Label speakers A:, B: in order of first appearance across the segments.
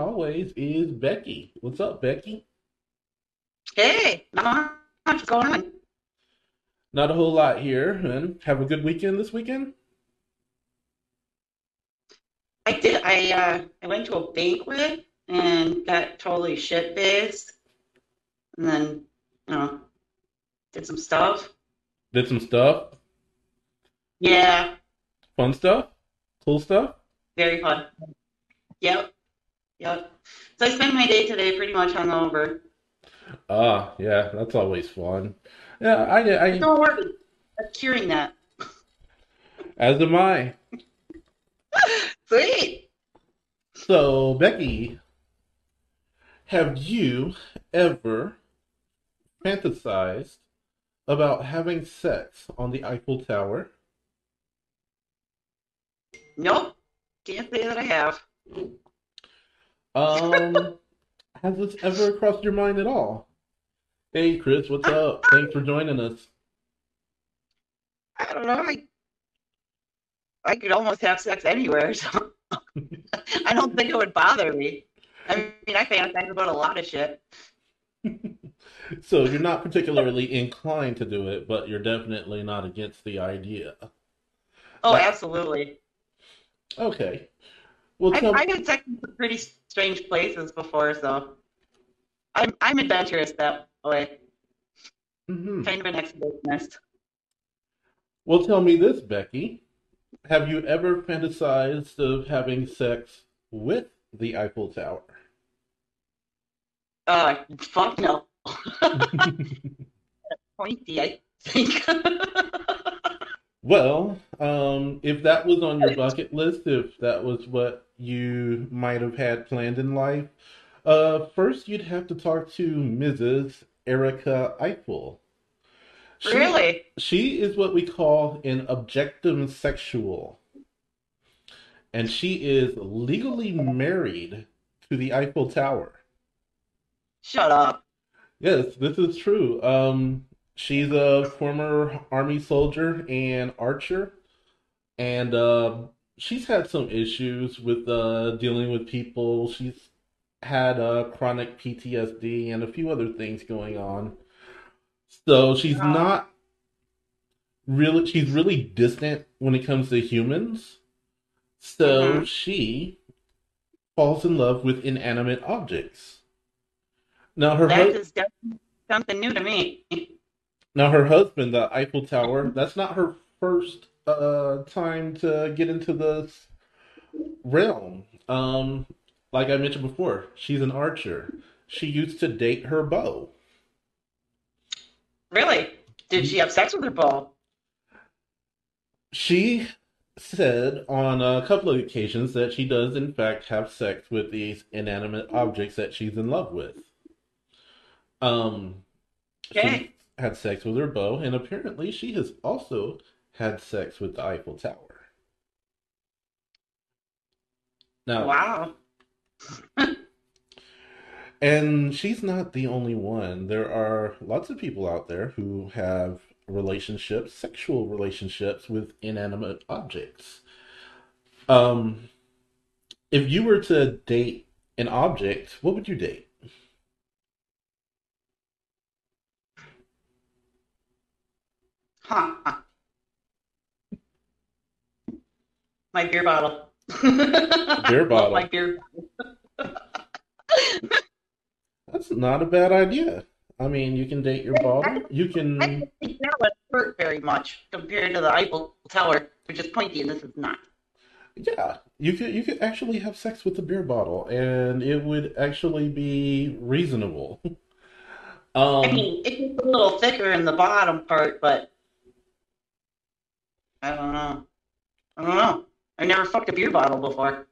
A: joining me as always is Becky. What's up, Becky?
B: Hey, What's going on.
A: Not a whole lot here, and have a good weekend this weekend.
B: I did. I uh, I went to a banquet and got totally shit faced, and then you know did some stuff.
A: Did some stuff,
B: Yeah,
A: fun stuff, cool stuff.
B: very fun. Yep, yep. So I spent my day today pretty much hungover.
A: Ah, yeah, that's always fun. Yeah, I, I,
B: Don't worry, I'm curing that.
A: as am I.
B: Sweet.
A: So, Becky, have you ever fantasized about having sex on the Eiffel Tower?
B: Nope, can't say that I have.
A: Um, has this ever crossed your mind at all? Hey, Chris, what's up? Thanks for joining us.
B: I don't know. I I could almost have sex anywhere, so I don't think it would bother me. I mean, I fantasize about a lot of shit.
A: So you're not particularly inclined to do it, but you're definitely not against the idea.
B: Oh,
A: Like-
B: absolutely.
A: Okay. Well,
B: I've,
A: tell
B: I've had sex some pretty strange places before, so I'm I'm adventurous that way.
A: Mhm.
B: Kind of an exhibitionist.
A: Well, tell me this, Becky. Have you ever fantasized of having sex with the Eiffel Tower?
B: Uh, fuck no. Pointy, I think.
A: Well, um, if that was on your bucket list, if that was what you might have had planned in life, uh, first you'd have to talk to Mrs. Erika Eiffel. She,
B: really?
A: she is what we call an objectum sexual, and she is legally married to the Eiffel Tower.
B: Shut up.
A: Yes, this is true. Um, she's a former army soldier and archer, and uh, she's had some issues with uh, dealing with people. She's had uh, chronic PTSD and a few other things going on. So she's not really, she's really distant when it comes to humans. So
B: Mhm.
A: she falls in love with inanimate objects. Now her
B: That is definitely something new to me.
A: Now her husband, the Eiffel Tower, that's not her first uh time to get into this realm. Um, like I mentioned before, she's an archer. She used to date her bow.
B: Really? Did she have sex with her ball?
A: She said on a couple of occasions that she does in fact have sex with these inanimate objects that she's in love with. Um,
B: Okay.
A: Had sex with her bow, and apparently she has also had sex with the Eiffel Tower. Now,
B: Wow.
A: and she's not the only one. There are lots of people out there who have relationships, sexual relationships with inanimate objects. Um, if you were to date an object, what would you date?
B: Huh. My beer bottle.
A: Beer bottle.
B: My beer bottle.
A: That's not a bad idea. I mean, you can date your bottle. You
B: I
A: can.
B: don't think that would hurt very much compared to the Eiffel Tower, which is pointy and this is not.
A: Yeah, you could you could actually have sex with a beer bottle, and it would actually be reasonable.
B: I
A: Um,
B: mean, it gets a little thicker in the bottom part, but I don't know. I don't know. I never fucked a beer bottle before.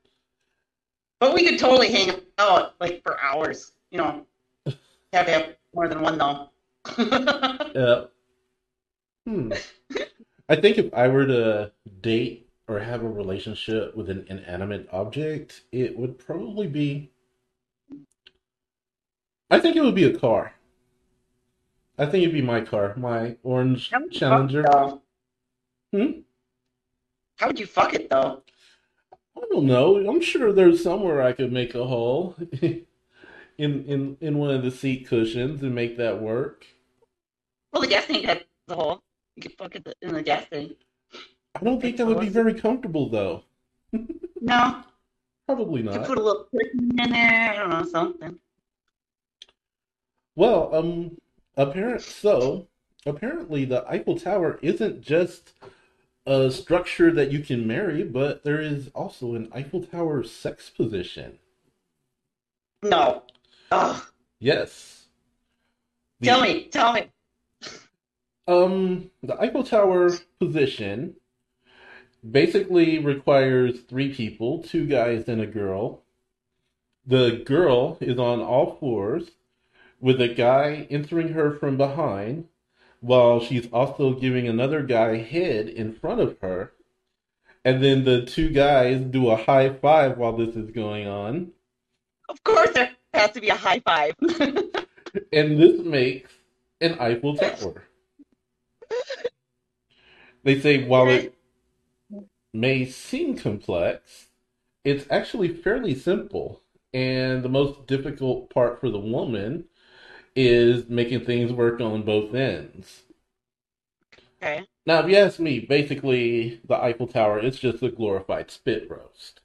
B: But we could totally hang out like for hours. You know, have to have more than one though.
A: yeah. Hmm. I think if I were to date or have a relationship with an inanimate object, it would probably be. I think it would be a car. I think it'd be my car, my orange
B: How would you
A: Challenger.
B: fuck it, though?
A: Hmm?
B: How would you fuck it though?
A: I don't know. I'm sure there's somewhere I could make a hole in in in one of the seat cushions and make that work.
B: Well, the gas tank has the hole. You could fuck it in the gas tank.
A: I don't think that would be very comfortable though.
B: No,
A: Probably
B: you could
A: not.
B: put a little cushion in there. I don't know something.
A: Well, um, apparent so apparently the Eiffel Tower isn't just a structure that you can marry, but there is also an Eiffel Tower sex position.
B: No. Oh,
A: Yes. The-
B: tell me, tell me.
A: Um, the Eiffel Tower position basically requires three people, two guys and a girl. The girl is on all fours with a guy entering her from behind while she's also giving another guy head in front of her. And then the two guys do a high five while this is going on.
B: Of course, there has to be a high five.
A: And this makes an Eiffel Tower. They say while it may seem complex, it's actually fairly simple. And the most difficult part for the woman is making things work on both ends.
B: okay.
A: Now, if you ask me, basically, the Eiffel Tower is just a glorified spit roast.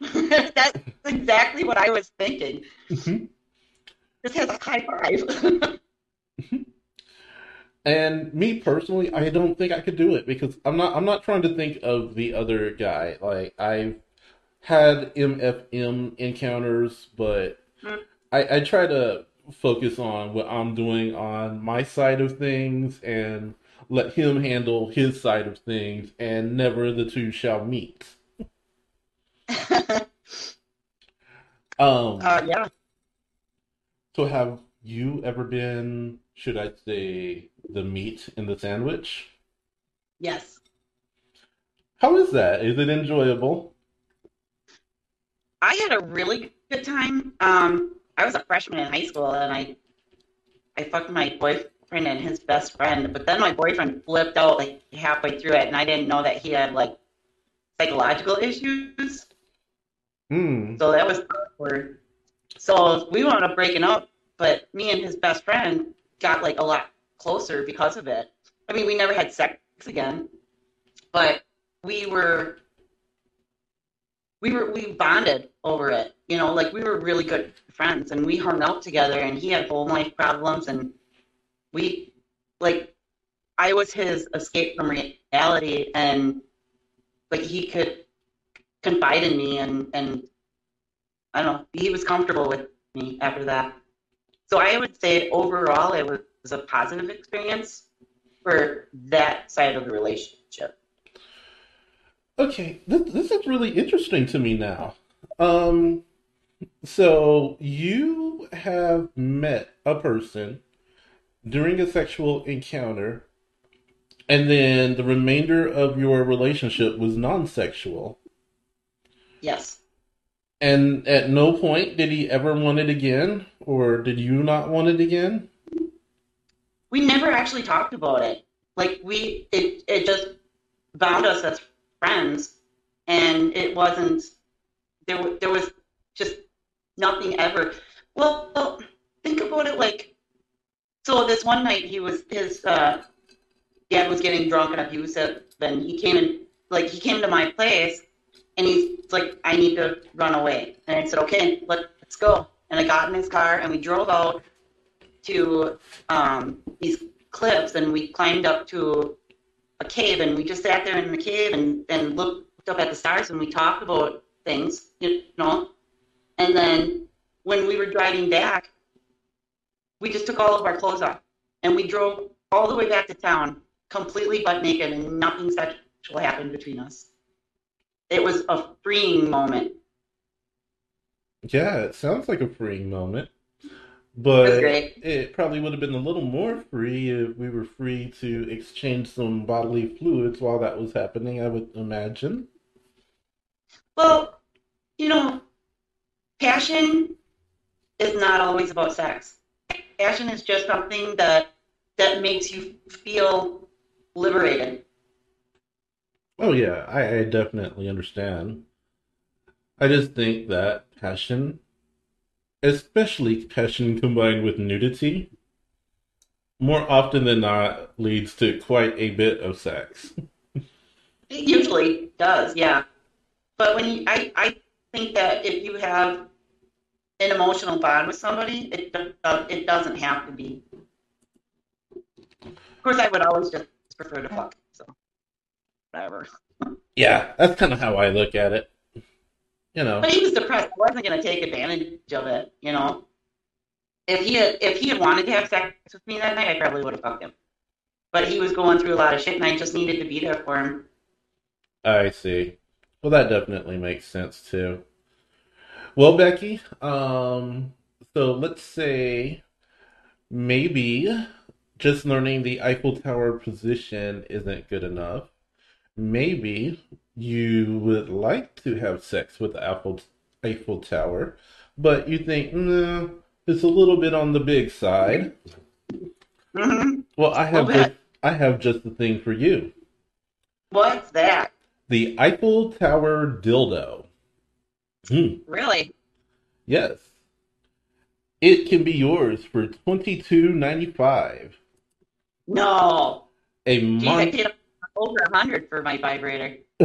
B: That's exactly what I was thinking.
A: Mhm.
B: This has a high five.
A: And me personally, I don't think I could do it because I'm not I'm not trying to think of the other guy. Like I've had MFM encounters, but
B: Hmm.
A: I, I try to focus on what I'm doing on my side of things and let him handle his side of things and never the two shall meet. Um
B: uh, yeah.
A: so have you ever been, should I say, the meat in the sandwich?
B: Yes.
A: How is that? Is it enjoyable?
B: I had a really good time. Um, I was a freshman in high school, and I, I fucked my boyfriend and his best friend. But then my boyfriend flipped out like halfway through it, and I didn't know that he had like psychological issues.
A: Hmm.
B: So that was awkward. So we wound up breaking up, but me and his best friend got like a lot closer because of it. I mean, we never had sex again, but we were we were we bonded over it. You know, like we were really good friends and we hung out together and he had home life problems and we like I was his escape from reality and like he could confide in me and and I don't know, he was comfortable with me after that. So I would say overall it was a positive experience for that side of the relationship.
A: Okay, this, this is really interesting to me now. Um, so you have met a person during a sexual encounter, and then the remainder of your relationship was non-sexual.
B: Yes.
A: And at no point did he ever want it again, or did you not want it again?
B: We never actually talked about it. Like we it it just bound us as friends and it wasn't there there was just nothing ever. Well, well, think about it like so this one night he was his uh dad was getting drunk and abusive and he came in like he came to my place and he's like I need to run away. And I said, "Okay, let, let's go." And I got in his car and we drove out to um, these cliffs and we climbed up to a cave and we just sat there in the cave and, and looked up at the stars and we talked about things, you know. And then when we were driving back, we just took all of our clothes off and we drove all the way back to town completely butt naked and nothing sexual happened between us. It was a freeing moment.
A: Yeah, it sounds like a freeing moment, but it probably would have been a little more free if we were free to exchange some bodily fluids while that was happening, I would imagine.
B: Well, you know, passion is not always about sex. Passion is just something that that makes you feel liberated.
A: Oh yeah, I, I definitely understand. I just think that passion, especially passion combined with nudity, more often than not leads to quite a bit of sex.
B: It usually does, yeah. But when you, I, I think that if you have an emotional bond with somebody, it uh, it doesn't have to be. Of course, I would always just prefer to fuck. So, whatever.
A: Yeah, that's kind of how I look at it. You know,
B: But he was depressed. I wasn't going to take advantage of it, you know. If he had, if he had wanted to have sex with me that night, I probably would have fucked him. But he was going through a lot of shit, and I just needed to be there for him.
A: I see. Well, that definitely makes sense too. Well, Becky, um, so let's say maybe just learning the Eiffel Tower position isn't good enough. Maybe you would like to have sex with the Eiffel Eiffel Tower, but you think, nah, it's a little bit on the big side.
B: hmm
A: Well, I have just, I have just the thing for you.
B: What's that?
A: The Eiffel Tower dildo. Hmm.
B: Really?
A: Yes. It can be yours for twenty two ninety five.
B: No.
A: A
B: Geez, I paid over a hundred for my vibrator.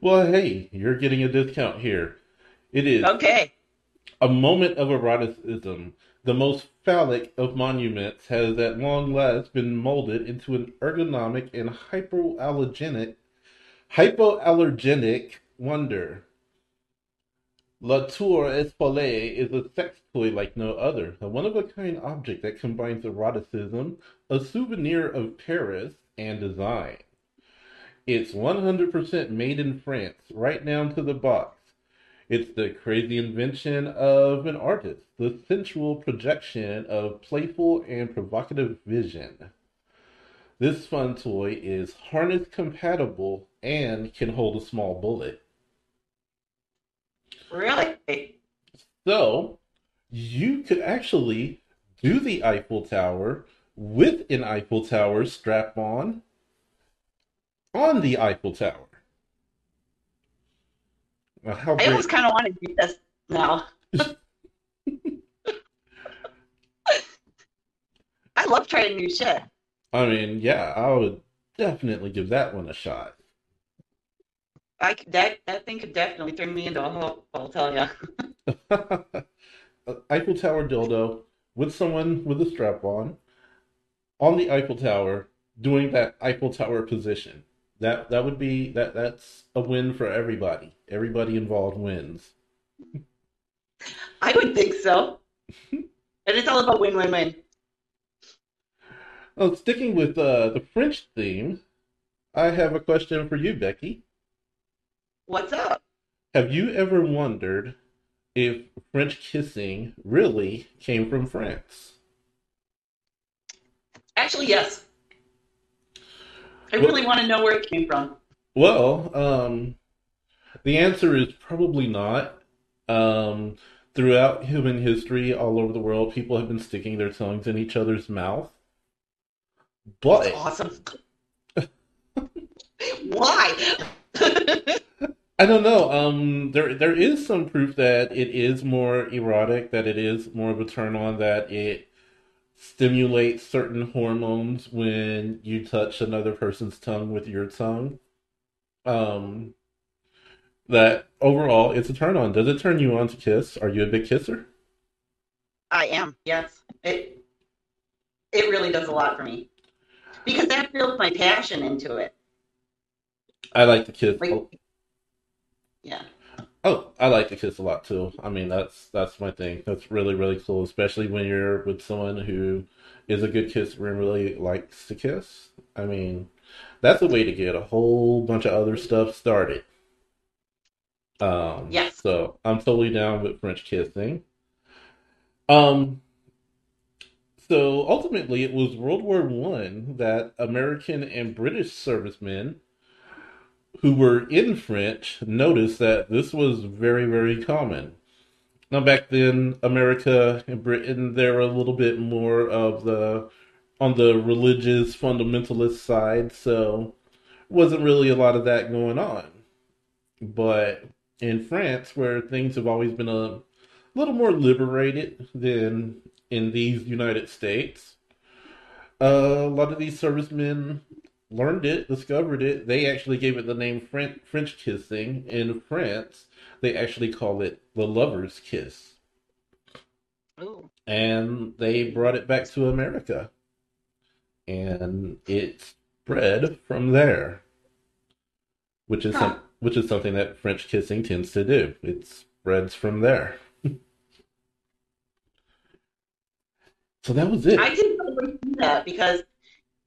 A: well, hey, you're getting a discount here. It is
B: Okay.
A: a moment of eroticism. The most phallic of monuments has at long last been molded into an ergonomic and hypoallergenic hypoallergenic wonder. La Tour Espolay is a sex toy like no other, a one-of-a-kind object that combines eroticism, a souvenir of Paris, and design. It's 100% made in France, right down to the box. It's the crazy invention of an artist, the sensual projection of playful and provocative vision. This fun toy is harness compatible and can hold a small bullet.
B: Really?
A: So, you could actually do the Eiffel Tower with an Eiffel Tower strap on on the Eiffel Tower. Now, how
B: I almost kind of want to do this now. I love trying new shit.
A: I mean, yeah, I would definitely give that one a shot.
B: I that that thing could definitely turn me into a hoe. I'll tell you.
A: Eiffel Tower dildo with someone with a strap on on the Eiffel Tower doing that Eiffel Tower position. That that would be that that's a win for everybody. Everybody involved wins.
B: I would think so. and it's all about win, win, win.
A: Well, sticking with uh, the French theme, I have a question for you, Becky.
B: What's up?
A: Have you ever wondered if French kissing really came from France?
B: Actually, yes. I
A: Well-
B: really want to know where it came from.
A: Well, um, the answer is probably not. Um, throughout human history, all over the world, people have been sticking their tongues in each other's mouth.
B: That's
A: But
B: awesome. Why?
A: I don't know. Um, there there is some proof that it is more erotic, that it is more of a turn on, that it stimulates certain hormones when you touch another person's tongue with your tongue. Um, that overall it's a turn on. Does it turn you on to kiss? Are you a big kisser?
B: I am. Yes. It it really does a lot for me because that builds my passion into it.
A: I like to kiss.
B: Like, yeah.
A: Oh, I like to kiss a lot too. I mean, that's that's my thing. That's really really cool, especially when you're with someone who is a good kisser and really likes to kiss. I mean, that's a way to get a whole bunch of other stuff started. Um,
B: Yes.
A: So I'm totally down with French kissing. Um, so ultimately, it was World War One that American and British servicemen who were in French noticed that this was very, very common. Now, back then, America and Britain, they were a little bit more of the on the religious fundamentalist side, so wasn't really a lot of that going on. But in France, where things have always been a little more liberated than in these United States, uh, a lot of these servicemen learned it, discovered it. They actually gave it the name French, French kissing. In France, they actually call it the lover's kiss.
B: Ooh.
A: And they brought it back to America. And it spread from there. Which is
B: Huh.
A: some, which is something that French kissing tends to do. It spreads from there. so that was it.
B: I totally see that because,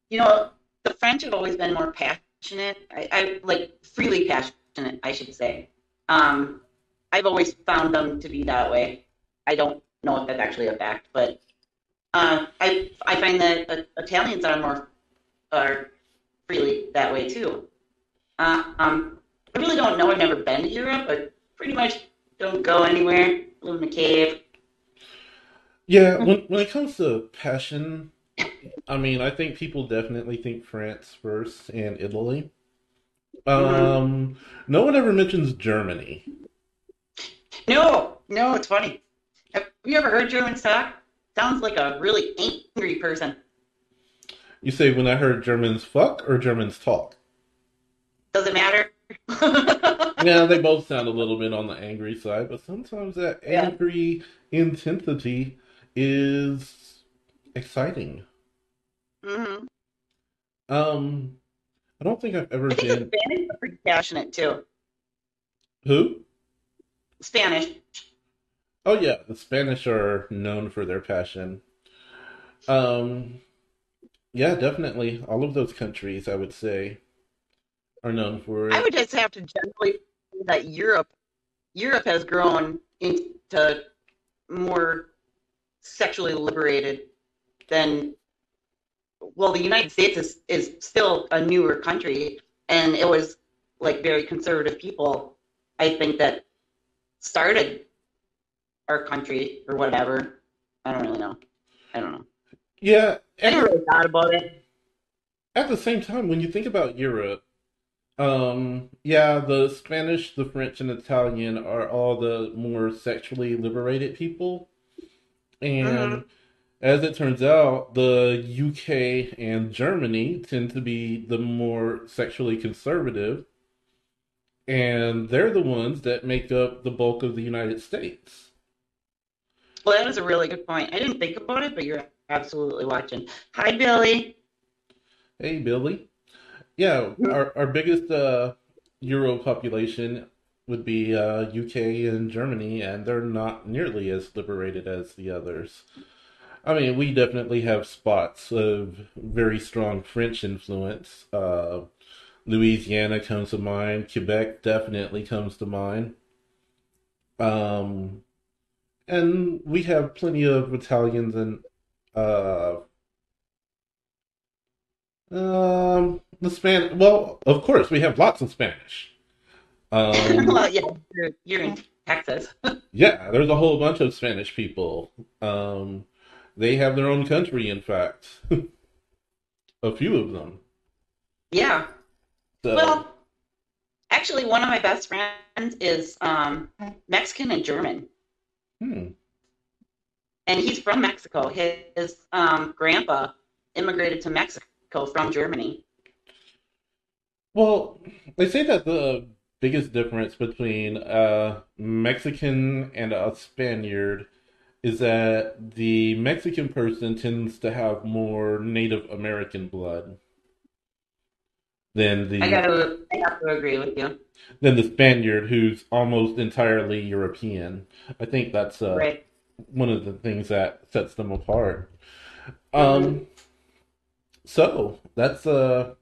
B: you know, the French have always been more passionate. I, I like freely passionate, I should say. Um, I've always found them to be that way. I don't know if that's actually a fact, but uh, I I find that uh, Italians are more are freely that way too. Uh, um, I really don't know. I've never been to Europe, but pretty much don't go anywhere. Live in a cave.
A: Yeah, when when it comes to passion, I mean, I think people definitely think France first and Italy. Um, no one ever mentions Germany.
B: No, no, it's funny. Have you ever heard German talk? Sounds like a really angry person.
A: You say when I heard Germans fuck or Germans talk?
B: Does it matter?
A: Yeah, they both sound a little bit on the angry side, but sometimes that
B: Yeah.
A: angry intensity is exciting.
B: Hmm
A: Um, I don't think I've ever
B: I think
A: been.
B: Spanish are pretty passionate too.
A: Who?
B: Spanish.
A: Oh yeah, the Spanish are known for their passion. Um, yeah, definitely. All of those countries, I would say, are known for It.
B: I would just have to generally say that Europe, Europe has grown into more sexually liberated than. Well, the United States is is still a newer country, and it was like very conservative people. I think that started our country or whatever. I don't really know. I don't know.
A: Yeah,
B: I never really thought about it.
A: at the same time, when you think about Europe, um, yeah, the Spanish, the French, and Italian are all the more sexually liberated people. And as it turns out, the UK and Germany tend to be the more sexually conservative, and they're the ones that make up the bulk of the United States.
B: Well, that is a really good point. I didn't think about it, but you're absolutely watching. Hi, Billy.
A: Hey, Billy. Yeah, our our biggest uh, Euro population would be uh, UK and Germany, and they're not nearly as liberated as the others. I mean, we definitely have spots of very strong French influence. Uh, Louisiana comes to mind. Quebec definitely comes to mind. Um, and we have plenty of Italians and uh, um, the Span. Well, of course, we have lots of Spanish. Um,
B: well, yeah, you're, you're in Texas.
A: yeah, there's a whole bunch of Spanish people. Um, they have their own country, in fact. A few of them.
B: Yeah.
A: So,
B: Well, actually, one of my best friends is um, Mexican and German,
A: hmm.
B: and he's from Mexico. His um, grandpa immigrated to Mexico from Germany.
A: Well, they say that the biggest difference between a Mexican and a Spaniard is that the Mexican person tends to have more Native American blood than
B: I
A: the
B: gotta, I have to agree with you.
A: than the Spaniard who's almost entirely European. I think that's uh,
B: Right.
A: one of the things that sets them apart. Um, so that's uh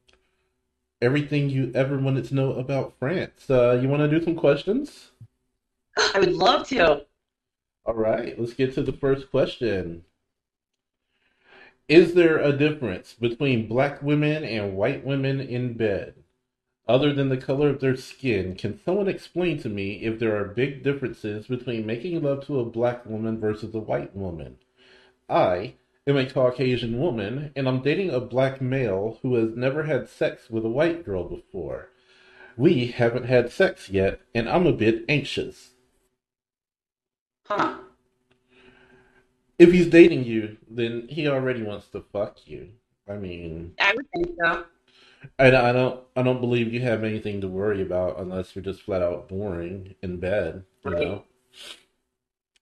A: everything you ever wanted to know about France. Uh, you want to do some questions?
B: I would love to.
A: All right, let's get to the first question. Is there a difference between black women and white women in bed? Other than the color of their skin, can someone explain to me if there are big differences between making love to a black woman versus a white woman? I am a Caucasian woman, and I'm dating a black male who has never had sex with a white girl before. We haven't had sex yet, and I'm a bit anxious.
B: Huh.
A: If he's dating you, then he already wants to fuck you. I mean,
B: I would think so.
A: I, I don't I don't believe you have anything to worry about unless you're just flat out boring in bed, you
B: Right.
A: know.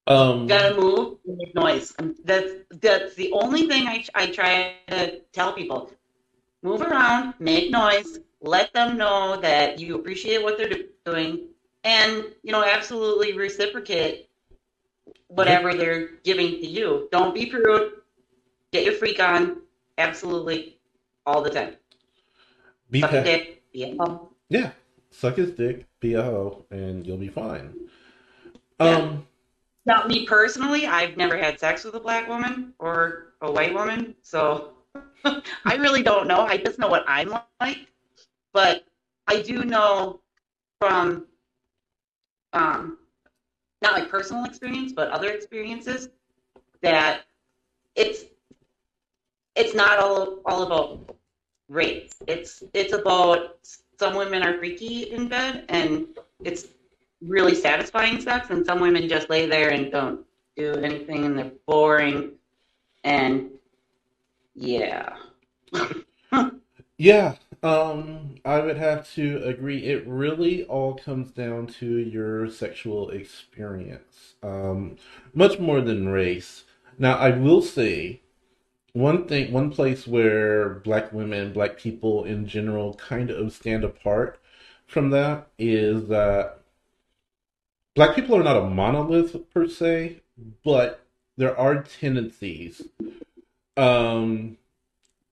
A: Um,
B: Gotta move and make noise. That's that's the only thing I I try to tell people. Move around, make noise, let them know that you appreciate what they're doing, and you know absolutely reciprocate whatever they're giving to you. Don't be prude. Get your freak on, absolutely, all the time.
A: be
B: Suck a
A: pa-
B: dick, be a hoe.
A: yeah, suck his dick, be a hoe, and you'll be fine.
B: Yeah.
A: Um,
B: Now, me personally, I've never had sex with a black woman or a white woman, so I really don't know. I just know what I'm like, but I do know from um, not my personal experience, but other experiences that it's it's not all all about race. It's it's about some women are freaky in bed and it's really satisfying sex, and some women just lay there and don't do anything, and they're boring. And yeah,
A: yeah, um, I would have to agree. It really all comes down to your sexual experience, um, much more than race. Now, I will say one thing, one place where black women, black people in general kind of stand apart from that is that black people are not a monolith per se, but there are tendencies um,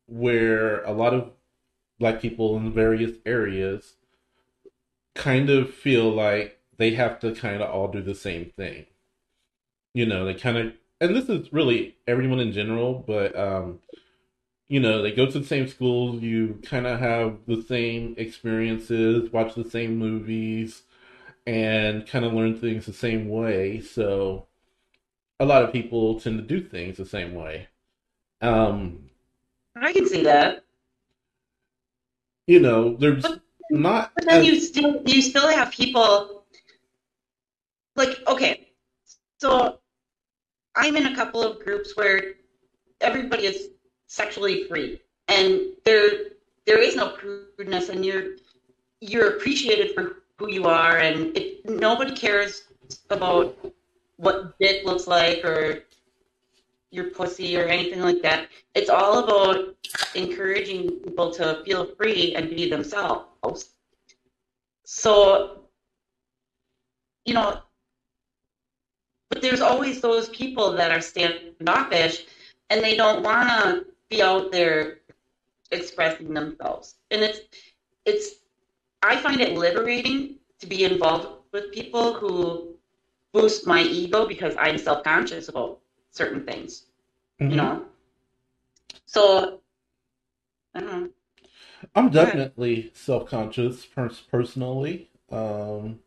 A: where a lot of black people in various areas kind of feel like they have to kind of all do the same thing. You know, they kind of, and this is really everyone in general, but um, you know, they go to the same schools, you kind of have the same experiences, watch the same movies, and kind of learn things the same way. So a lot of people tend to do things the same way. Um,
B: I can see that.
A: You know, there's
B: But,
A: not
B: but then
A: as,
B: you still you still have people like okay, so I'm in a couple of groups where everybody is sexually free, and there there is no prudeness, and you're you're appreciated for who you are, and it, nobody cares about what dick looks like or your pussy or anything like that. It's all about encouraging people to feel free and be themselves. So, you know, but there's always those people that are standoffish and they don't want to be out there expressing themselves. And it's it's I find it liberating to be involved with people who boost my ego because I'm self-conscious about certain things, you
A: Mhm.
B: know. So I don't know.
A: I'm definitely self-conscious pers- personally, um,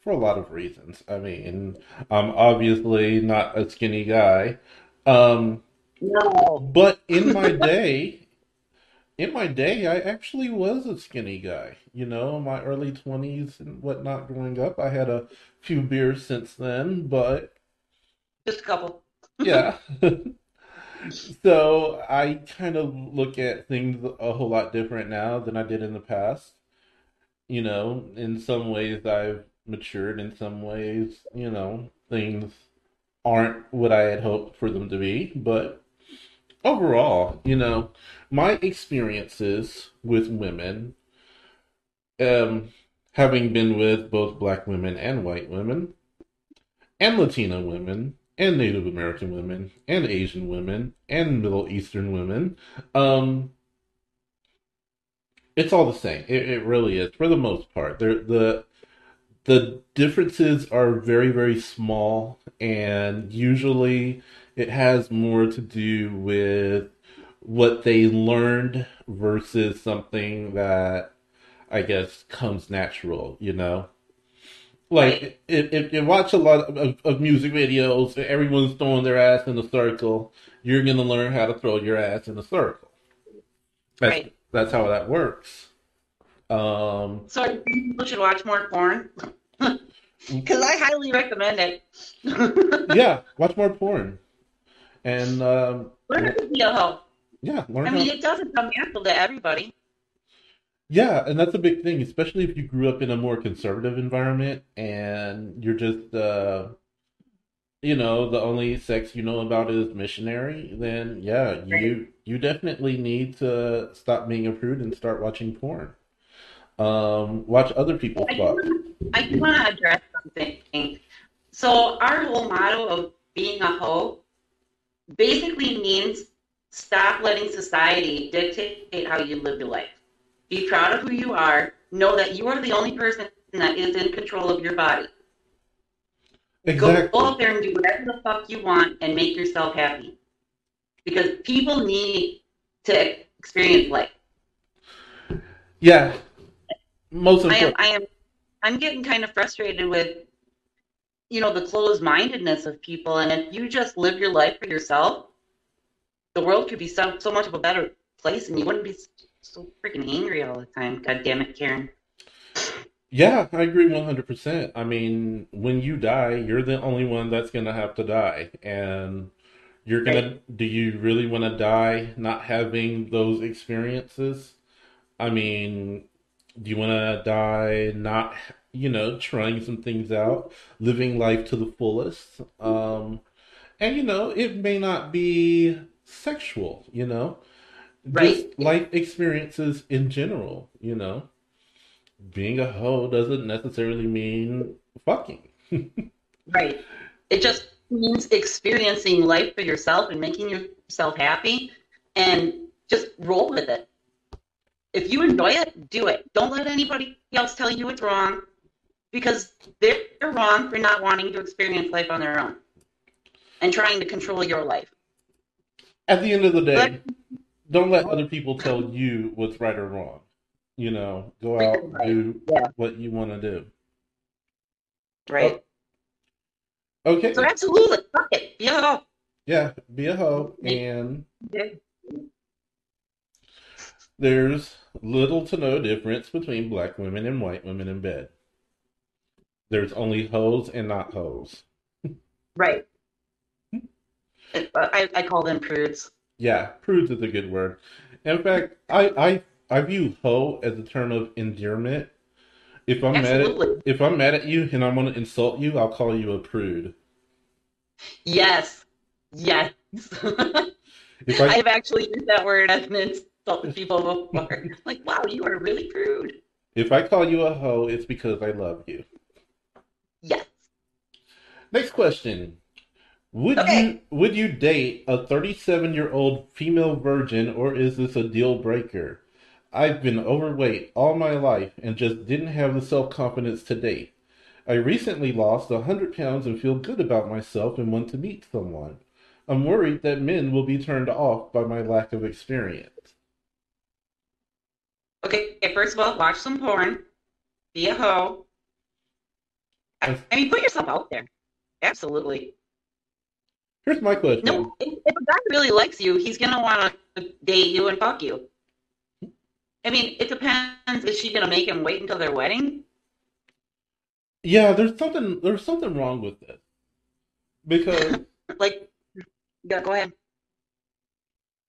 A: for a lot of reasons. I mean, I'm obviously not a skinny guy, um,
B: No.
A: but in my day, in my day, I actually was a skinny guy. You know, my early 20s and whatnot growing up. I had a few beers since then, but
B: Just a couple.
A: Yeah. So I kind of look at things a whole lot different now than I did in the past. You know, in some ways I've matured, in some ways, you know, things aren't what I had hoped for them to be. But overall, you know, my experiences with women, um, having been with both black women and white women, and Latina women, and Native American women, and Asian women, and Middle Eastern women. Um, it's all the same. It, it really is, for the most part. They're, the the differences are very, very small, and usually it has more to do with what they learned versus something that I guess comes natural, you know? Like if, if you watch a lot of, of music videos, and everyone's throwing their ass in a circle. You're gonna learn how to throw your ass in a circle. That's
B: Right.
A: that's how that works. Um,
B: So people should watch more porn. Because I highly recommend it.
A: yeah, watch more porn, and um,
B: Learn how to be a hoe.
A: yeah, learn
B: I
A: how.
B: mean, it doesn't come natural to everybody.
A: Yeah, and that's a big thing, especially if you grew up in a more conservative environment and you're just, uh, you know, the only sex you know about is missionary, then yeah, you you definitely need to stop being a prude and start watching porn. Um, watch other people
B: I
A: fuck.
B: I do want to address something. So our whole motto of being a hoe basically means stop letting society dictate how you live your life. Be proud of who you are. Know that you are the only person that is in control of your body. Go,
A: Exactly.
B: go out there and do whatever the fuck you want and make yourself happy. Because people need to experience life.
A: Yeah. Most
B: I am. I am I'm getting kind of frustrated with you know the closed mindedness of people and if you just live your life for yourself, the world could be so so much of a better place and you wouldn't be so freaking angry all the time. God damn it, Karen.
A: Yeah, I agree 100%. I mean, when you die, you're the only one that's gonna have to die. And you're gonna, do you really want to die not having those experiences? I mean, do you want to die not, you know, trying some things out, living life to the fullest? Um, and you know, it may not be sexual, you know,
B: Right.
A: just life experiences in general, you know. Being a hoe doesn't necessarily mean fucking.
B: Right. It just means experiencing life for yourself and making yourself happy and just roll with it. If you enjoy it, do it. Don't let anybody else tell you it's wrong because they're wrong for not wanting to experience life on their own and trying to control your life.
A: At the end of the day,
B: But-
A: don't let other people tell you what's right or wrong. You know, go out
B: Right.
A: do
B: Yeah.
A: what you want to do.
B: Right.
A: Oh, okay,
B: So absolutely, fuck it. Yeah.
A: yeah, be a hoe, and there's little to no difference between black women and white women in bed. There's only hoes and not hoes.
B: Right. I, I call them prudes.
A: Yeah, prudes is a good word. In fact, I I I view hoe as a term of endearment. If I'm mad at
B: Absolutely.
A: if I'm mad at you and I want to insult you, I'll call you a prude.
B: Yes. Yes.
A: I
B: I've actually used that word as an insult to people before. Like, wow, you are really prude.
A: if I call you a hoe, it's because I love you.
B: Yes.
A: Next question. Would
B: Okay.
A: you would you date a 37 year old female virgin or is this a deal breaker? I've been overweight all my life and just didn't have the self confidence to date. I recently lost 100 pounds and feel good about myself and want to meet someone. I'm worried that men will be turned off by my lack of experience.
B: Okay, first of all, watch some porn. Be a hoe. I, I mean, put yourself out there. Absolutely.
A: Here's my question.
B: No, if, if a guy really likes you, he's gonna want to date you and fuck you. I mean, it depends. Is she gonna make him wait until their wedding?
A: Yeah, there's something there's something wrong with this. Because
B: Like, yeah, go ahead.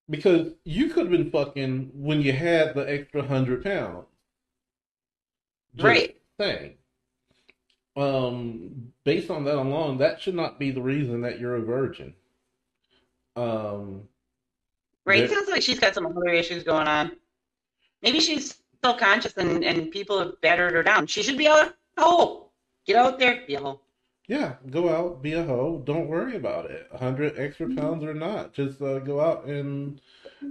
A: Because you could have been fucking when you had the extra hundred pounds. Just
B: Right.
A: saying. Um, based on that alone, that should not be the reason that you're a virgin. Um,
B: Right. Sounds like she's got some other issues going on. Maybe she's self conscious and, and people have battered her down. She should be a hoe. Get out there, be a hoe.
A: yeah, go out, be a hoe. Don't worry about it. A hundred extra pounds or not, just uh, go out and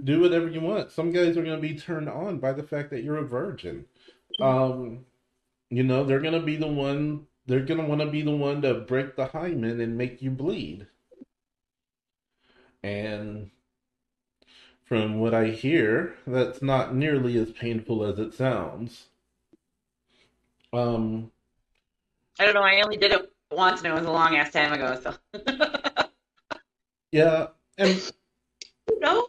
A: do whatever you want. Some guys are gonna be turned on by the fact that you're a virgin. Um, you know, they're gonna be the one. They're gonna want to be the one to break the hymen and make you bleed. And from what I hear, that's not nearly as painful as it sounds. Um,
B: I don't know. I only did it once and it was a long ass time ago. So,
A: yeah, and
B: no.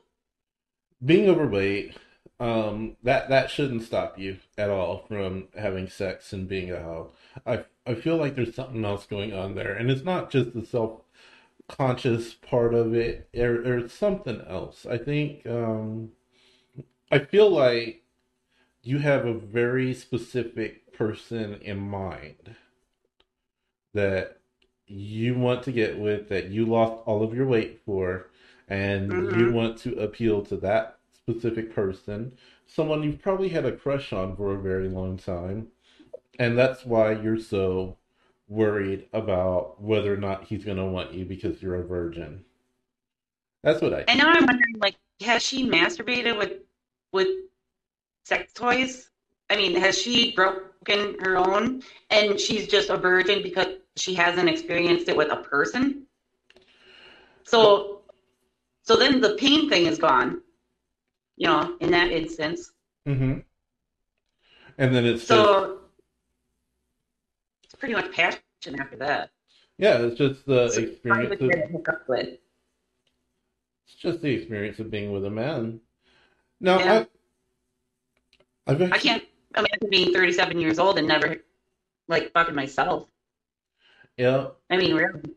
A: being overweight, um, that that shouldn't stop you at all from having sex and being a hoe. I I feel like there's something else going on there, and it's not just the self conscious part of it, or, or something else. I think um, I feel like you have a very specific person in mind that you want to get with, that you lost all of your weight for, and
B: Mm-hmm.
A: you want to appeal to that specific person, someone you've probably had a crush on for a very long time. And that's why you're so worried about whether or not he's going to want you because you're a virgin. That's what I
B: And now I'm wondering, like, has she masturbated with with sex toys? I mean, has she broken her own and she's just a virgin because she hasn't experienced it with a person? So, so then the pain thing is gone, you know, in that instance.
A: hmm And then it's
B: So it's pretty much passion after that.
A: yeah, it's just the
B: So
A: experience of,
B: good to up with.
A: it's just the experience of being with a man. Now,
B: Yeah.
A: I, I've
B: I can't imagine being 37 years old and never like fucking myself.
A: yeah,
B: I mean, really,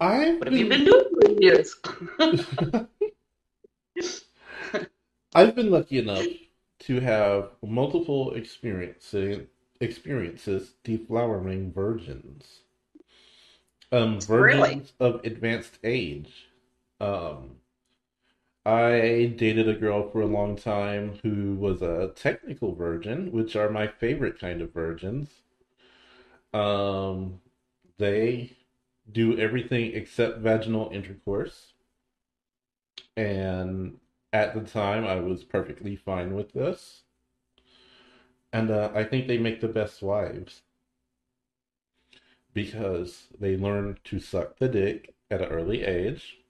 A: I've
B: what have you
A: been,
B: been doing for years?
A: I've been lucky enough to have multiple experiences experiences deflowering virgins. Um, virgins
B: Really?
A: of advanced age. Um, I dated a girl for a long time who was a technical virgin, which are my favorite kind of virgins. Um, they do everything except vaginal intercourse. And at the time, I was perfectly fine with this. And uh, I think they make the best wives because they learn to suck the dick at an early age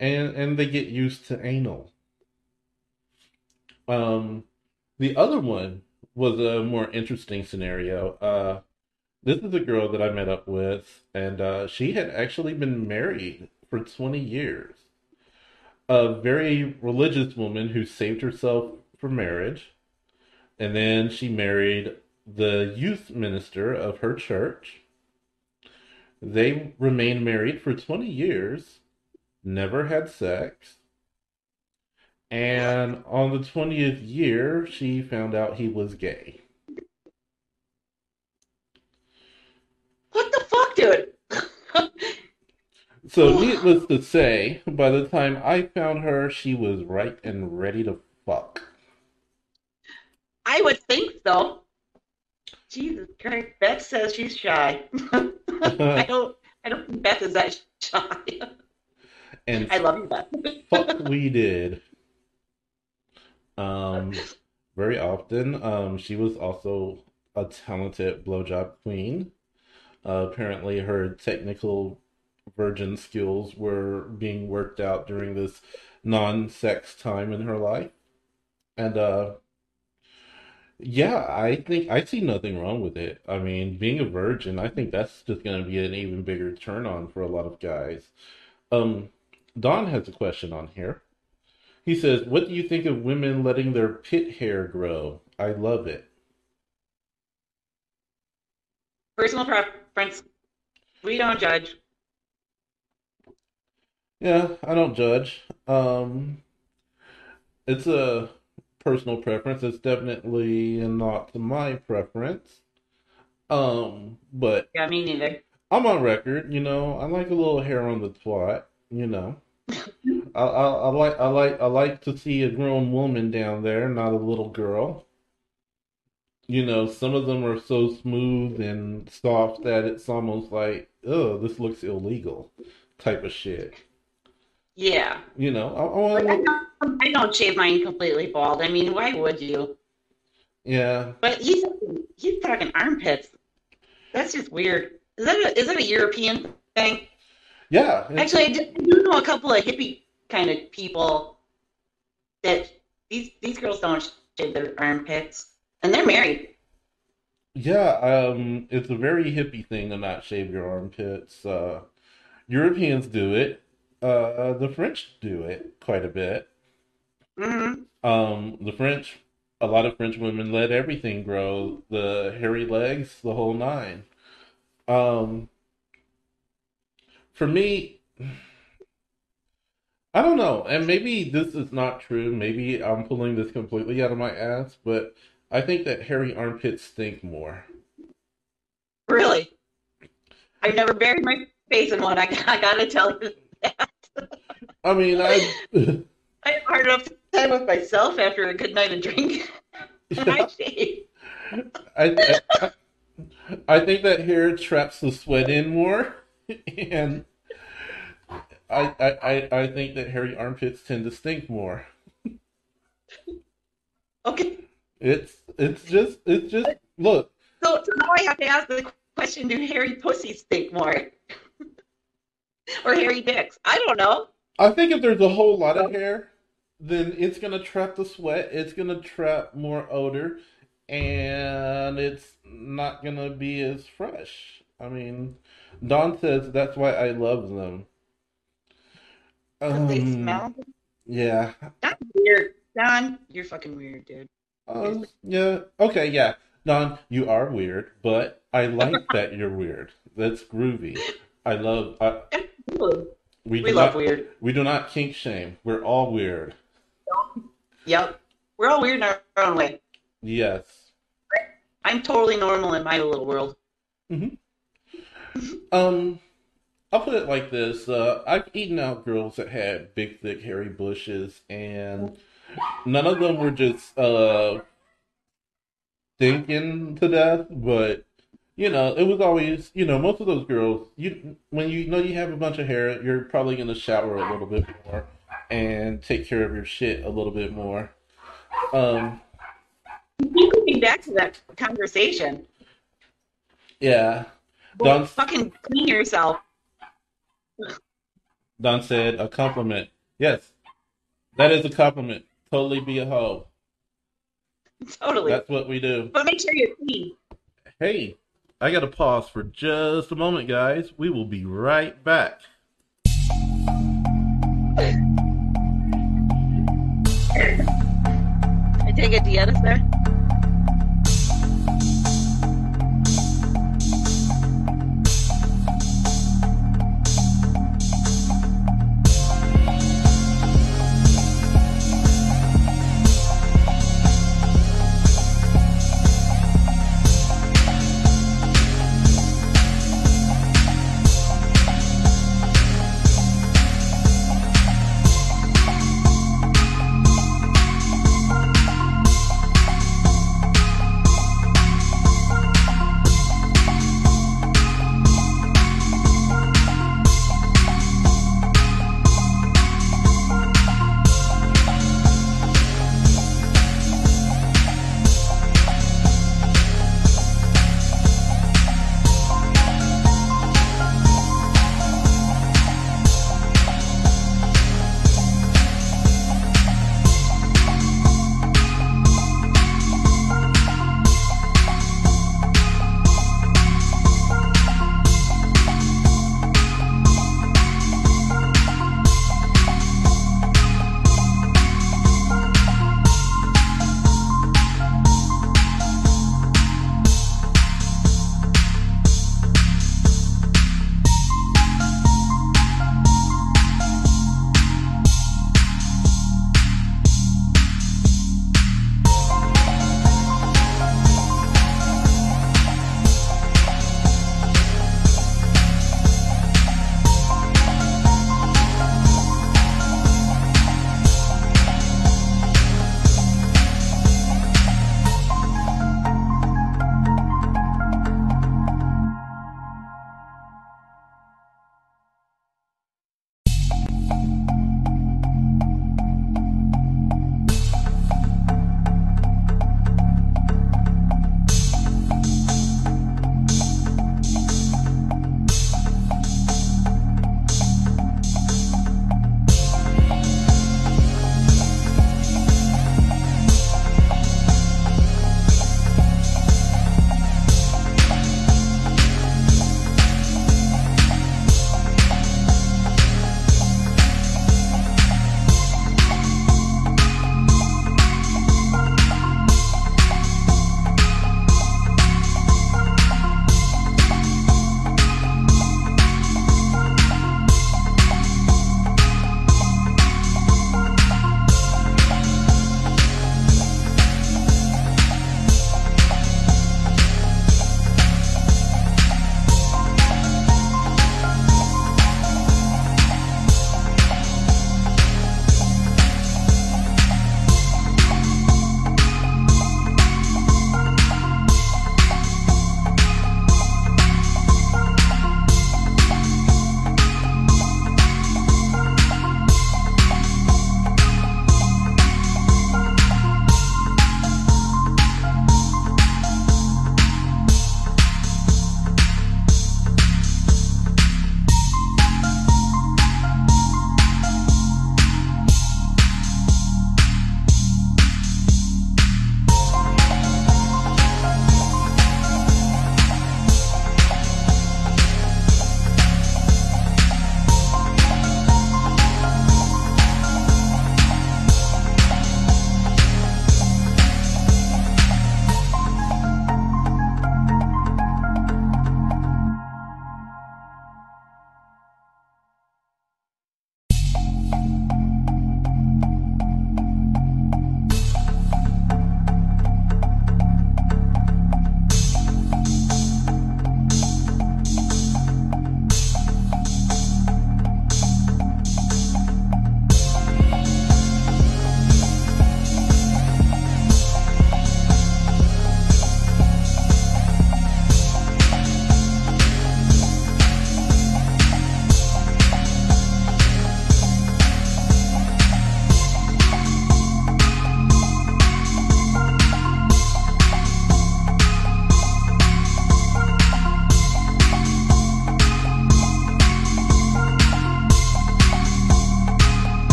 A: and and they get used to anal. Um, the other one was a more interesting scenario. Uh, this is a girl that I met up with, and uh, she had actually been married for 20 years. A very religious woman who saved herself for marriage, and then she married the youth minister of her church. They remained married for 20 years, never had sex, and on the 20th year, she found out he was gay.
B: What the fuck, dude?
A: So, needless to say, by the time I found her, she was right and ready to fuck.
B: I would think so. Jesus Christ, Beth says she's shy. I don't. I don't think Beth is that shy.
A: And
B: I love you, Beth.
A: fuck we did. Um, very often. Um, she was also a talented blowjob queen. Uh, apparently, her technical virgin skills were being worked out during this non-sex time in her life, and uh, yeah, I think I see nothing wrong with it. I mean, being a virgin, I think that's just going to be an even bigger turn on for a lot of guys. Um, Don has a question on here. He says, What do you think of women letting their pit hair grow? I love it.
B: Personal preference. We don't judge.
A: Yeah, I don't judge. Um, it's a personal preference. It's definitely not my preference. Um, but
B: Yeah, me neither.
A: I'm on record, you know, I like a little hair on the twat, you know. I, I, I like I like I like to see a grown woman down there, not a little girl. You know, some of them are so smooth and soft that it's almost like, oh, this looks illegal, type of shit.
B: Yeah.
A: You know, I, I
B: I don't, I don't shave mine completely bald. I mean, why would you?
A: yeah,
B: But he's he's talking armpits. That's just weird. Is that a, is that a European thing?
A: yeah.
B: Actually, I do, I do know a couple of hippie kind of people that these these girls don't shave their armpits, and they're married.
A: Yeah, um, it's a very hippie thing to not shave your armpits. Uh, Europeans do it. Uh, the French do it quite a bit.
B: hmm
A: Um, the French, a lot of French women let everything grow, the hairy legs, the whole nine. Um, for me, I don't know, and maybe this is not true. Maybe I'm pulling this completely out of my ass, but I think that hairy armpits stink more.
B: Really, I've never buried my face in one. I, I gotta tell you that.
A: I mean, I,
B: I have hard enough time with myself after a good night of drinking. and I.
A: I, I, I think that hair traps the sweat in more, and I, I, I I think that hairy armpits tend to stink more.
B: Okay,
A: It's it's just it's just look.
B: so, so now I have to ask the question: Do hairy pussies stink more, or hairy dicks? I don't know.
A: I think if there's a whole lot of hair, then it's gonna trap the sweat. It's gonna trap more odor, and it's not gonna be as fresh. I mean, Don says that's why I love them.
B: Because they
A: Um,
B: smell.
A: yeah.
B: That's weird. Don, you're fucking weird, dude.
A: Um, yeah. Okay, yeah. Don, you are weird, but I like that you're weird. That's groovy. I love. I. we
B: We love
A: not.
B: weird.
A: We do not kink shame. We're all weird.
B: Yep. We're all weird in our own way.
A: Yes.
B: I'm totally normal in my little world.
A: hmm Um, I'll put it like this. Uh, I've eaten out girls that had big, thick, hairy bushes, and none of them were just uh stinking to death, but you know, it was always, you know, most of those girls, you when you know you have a bunch of hair, you're probably gonna shower a little bit more and take care of your shit a little bit more. Um,
B: You going back to that conversation.
A: yeah.
B: Well,
A: Don
B: fucking clean yourself.
A: Don said a compliment. Yes, that is a compliment. Totally be a hoe.
B: Totally.
A: That's what we do.
B: But make sure you're clean.
A: Hey, I gotta pause for just a moment, guys. We will be right back.
B: I take a Dietis there.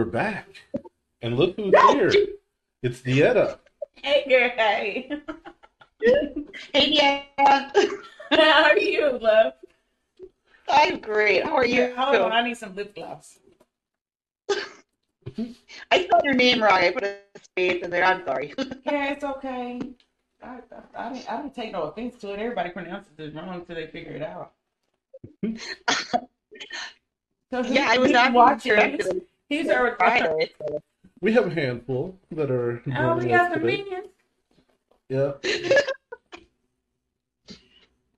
A: We're back. And look who's here. It's Dieta.
C: Hey, girl. Hey.
B: Hey, yeah.
C: How are you, love?
B: I'm great. How are you?
C: Hold on, I need some lip gloss.
B: I spelled your name wrong. I put a space in there. I'm sorry.
C: Yeah, it's okay. I, I, I, didn't, I didn't take no offense to it. Everybody pronounces it wrong until they figure it out. So who-
B: yeah, I was
C: who's
B: not
C: watching.
B: Watching.
C: He's our
B: Friday.
A: We have a handful that are.
C: Oh, we
A: joining
C: got
A: us
C: some minions.
A: Yeah.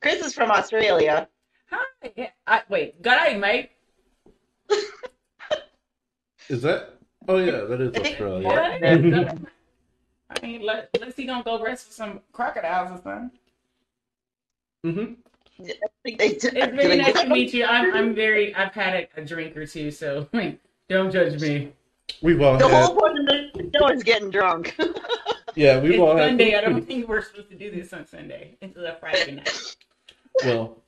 B: Chris is from Australia.
C: Hi. I, wait, good day, mate.
A: Is that? Oh yeah, that is Australia.
C: Yeah, that is. I mean, let, let's see, gonna go rest with some crocodiles or something.
A: Mm hmm
B: I think they did.
C: It's very nice to meet you. I'm, I'm very, I've had a, a drink or two, so don't judge me.
A: We've all
B: The
A: had.
B: whole point of the show is getting drunk.
A: Yeah, we've
C: It's
A: all had.
C: Sunday. I don't think we're supposed to do this on Sunday. It's a Friday night.
A: Well,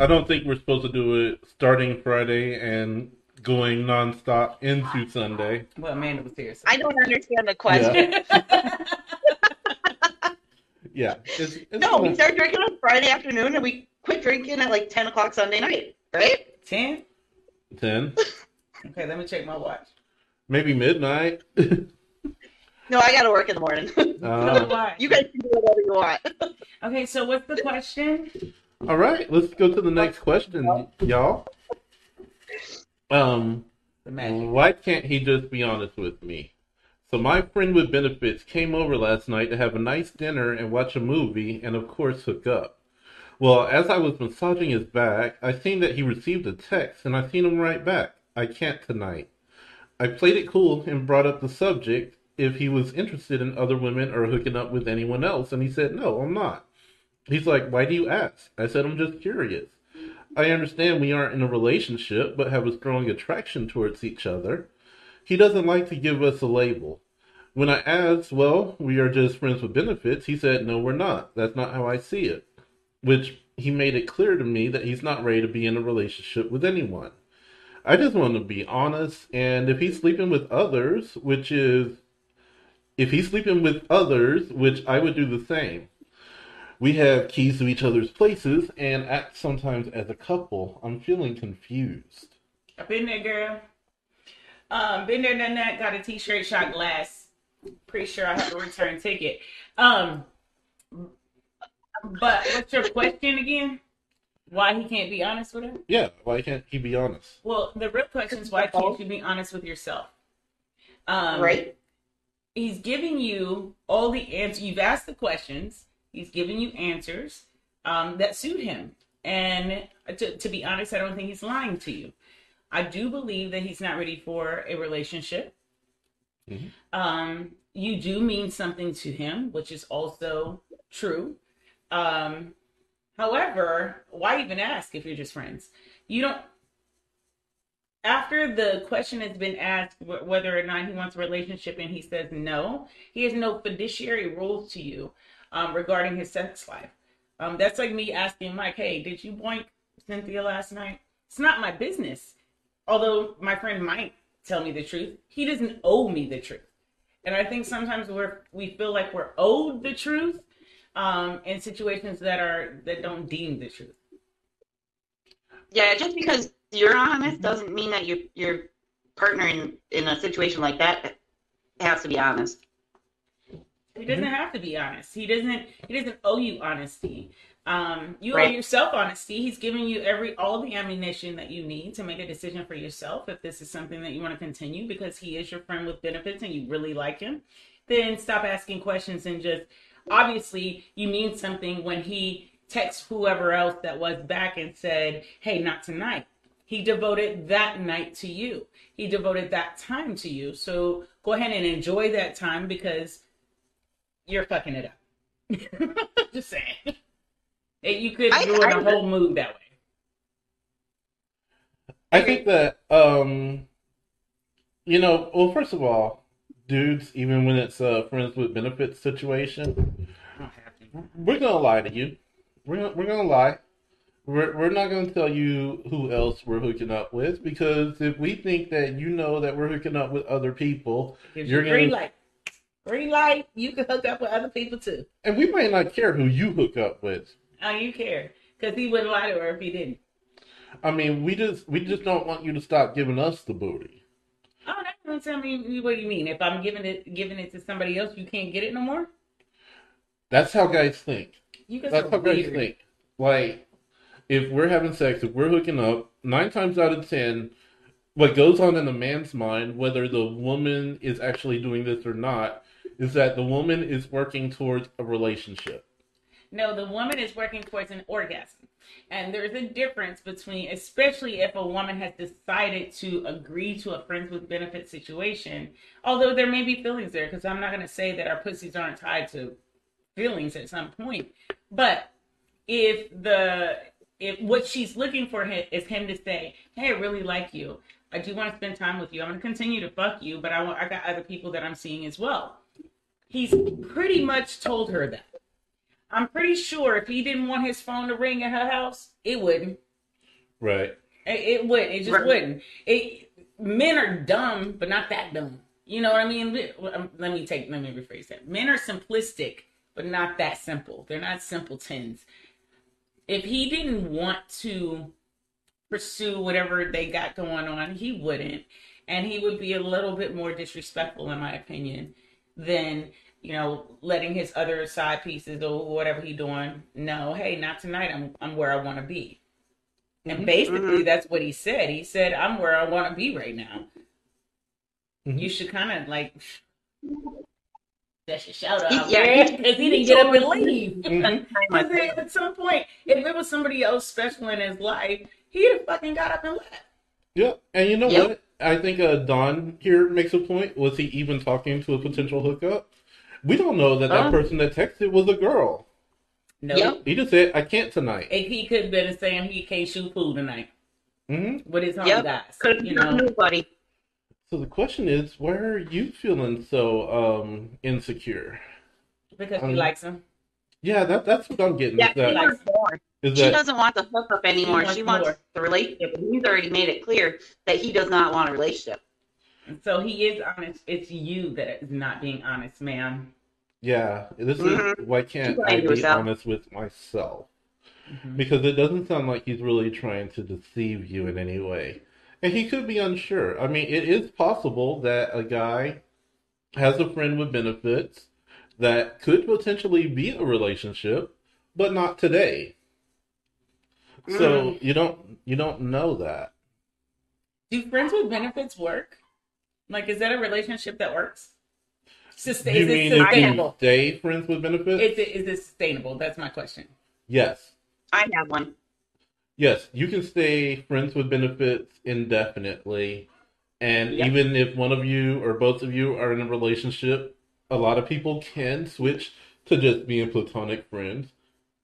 A: I don't think we're supposed to do it starting Friday and going nonstop into Sunday.
C: Well, Amanda was here. So.
B: I don't understand the question.
A: Yeah. It's, it's
B: No, we
A: gonna-
B: start drinking on Friday afternoon and we quit drinking at like 10 o'clock Sunday night, right?
C: Ten.
A: ten,
C: Okay, let me check my watch.
A: maybe midnight.
B: No, I got to work in the morning.
A: Uh,
B: you guys can do whatever you want.
C: Okay, so what's the question?
A: all right, let's go to the next question, y'all. Um,
C: The
A: why can't he just be honest with me? So my friend with benefits came over last night to have a nice dinner and watch a movie, and of course hook up. Well, as I was massaging his back, I seen that he received a text, and I seen him right back. I can't tonight. I played it cool and brought up the subject if he was interested in other women or hooking up with anyone else, and he said, No, I'm not. He's like, Why do you ask? I said, I'm just curious. I understand we aren't in a relationship, but have a strong attraction towards each other. He doesn't like to give us a label. When I asked, Well, we are just friends with benefits, he said, No, we're not. That's not how I see it. Which he made it clear to me that he's not ready to be in a relationship with anyone. I just want to be honest, and if he's sleeping with others, which is if he's sleeping with others, which I would do the same. We have keys to each other's places and act sometimes as a couple. I'm feeling confused.
C: I've been there, girl. Um, been there, done that. Got a T-shirt, shot glass. Pretty sure I have a return ticket. Um, but what's your question again? Why he can't be honest with her?
A: Yeah, why can't he be honest?
C: Well, the real question is why can't you be honest with yourself? Um,
B: right?
C: He's giving you all the answers. You've asked the questions. He's giving you answers um, that suit him. And to, to be honest, I don't think he's lying to you. I do believe that he's not ready for a relationship.
A: Mhm.
C: Um, you do mean something to him, which is also true. Um, however, why even ask if you're just friends? You don't. After the question has been asked wh- whether or not he wants a relationship and he says no, he has no fiduciary rules to you um, regarding his sex life. Um, that's like me asking Mike, hey, did you boink Cynthia last night? It's not my business. Although my friend might tell me the truth, he doesn't owe me the truth. And I think sometimes we're we feel like we're owed the truth um, in situations that are that don't deem the truth.
B: Yeah, just because you're honest doesn't mean that your your partner in, in a situation like that has to be honest.
C: He doesn't have to be honest. He doesn't. He doesn't owe you honesty. Um, you owe yourself honesty. He's giving you every all the ammunition that you need to make a decision for yourself. If this is something that you want to continue because he is your friend with benefits and you really like him, then stop asking questions and just obviously you mean something when he texts whoever else that was back and said, "Hey, not tonight." He devoted that night to you. He devoted that time to you. So go ahead and enjoy that time because you're fucking it up. Just saying. It- You could
B: I-
C: ruin
B: I-
C: a whole mood that way.
A: I think that, um, you know, well, first of all, dudes, even when it's a friends with benefits situation,
C: I don't have to.
A: we're gonna lie to you. We're gonna, we're gonna lie. We're, we're not to tell you who else we're hooking up with because if we think that you know that we're hooking up with other people, You're
C: you green
A: gonna-
C: light. Green light. You can hook up with other people too.
A: and we might not care who you hook up with.
C: Oh, you care because he wouldn't lie to her if he didn't.
A: I mean, we just we just don't want you to stop giving us the booty.
C: Oh, that doesn't tell me what do you mean. If I'm giving it giving it to somebody else, you can't get it no more.
A: That's how guys think.
C: You guys
A: That's
C: are
A: how guys think. Like, if we're having sex, if we're hooking up, nine times out of ten, what goes on in a man's mind, whether the woman is actually doing this or not, is that the woman is working towards a relationship.
C: No, the woman is working towards an orgasm. And there's a difference between, especially if a woman has decided to agree to a friends with benefits situation, although there may be feelings there, because I'm not going to say that our pussies aren't tied to feelings at some point. But if the, if what she's looking for hi- is him to say, hey, I really like you. I do want to spend time with you. I'm going to continue to fuck you, but I want, I got other people that I'm seeing as well. He's pretty much told her that. I'm pretty sure if he didn't want his phone to ring at her house, it wouldn't.
A: Right.
C: It, it would. It just
B: Right.
C: wouldn't. It men are dumb, but not that dumb. You know what I mean? Um, let me take. Let me rephrase that. Men are simplistic, but not that simple. They're not simpletons. If he didn't want to pursue whatever they got going on, he wouldn't, and he would be a little bit more disrespectful, in my opinion, than you know letting his other side pieces or whatever he doing know. Hey, not tonight. I'm I'm where I want to be. And
A: Mhm.
C: basically, that's what he said. He said, "I'm where I want to be right now."
A: Mhm.
C: You should kind of like that's your shout out,
B: yeah,
C: because
B: he-
C: he, didn't get up and
B: told me-
C: leave. Because at some point, if it was somebody else special in his life, he'd have fucking got up and left.
A: Yeah, and you know
B: Yep.
A: what? I think uh, Don here makes a point. Was he even talking to a potential hookup? We don't know that that person that texted was a girl.
C: No,
B: Yep.
A: He just said, "I can't tonight."
C: And he could have been saying he can't shoot pool tonight
A: hmm
C: with his home
B: Yep.
C: guys.
B: Could
C: You
B: have
C: know,
B: nobody.
A: So the question is, why are you feeling so um insecure?
C: because
A: Um,
C: he likes him.
A: Yeah, that that's what I'm getting.
B: Yeah,
A: is
B: she
A: that,
B: wants more.
A: is
B: She
A: that
B: doesn't want the hookup anymore.
C: She wants
B: She wants the relationship. And he's already made it clear that he does not want a relationship.
C: And so he is honest. It's you that is not being honest, ma'am.
A: yeah? This is
B: Mhm.
A: why can't I be
B: herself.
A: honest with myself? Because it doesn't sound like he's really trying to deceive you in any way. And he could be unsure. I mean, it is possible that a guy has a friend with benefits that could potentially be a relationship, but not today. So you don't you don't know that.
C: Do friends with benefits work? Like, is that a relationship that works? Sustain,
A: you
C: is
A: mean
C: it
A: if you
C: sustainable?
A: stay friends with benefits?
C: Is it is it sustainable? That's my question.
A: yes.
B: I have one.
A: Yes, you can stay friends with benefits indefinitely. And
C: Yep.
A: even if one of you or both of you are in a relationship, a lot of people can switch to just being platonic friends.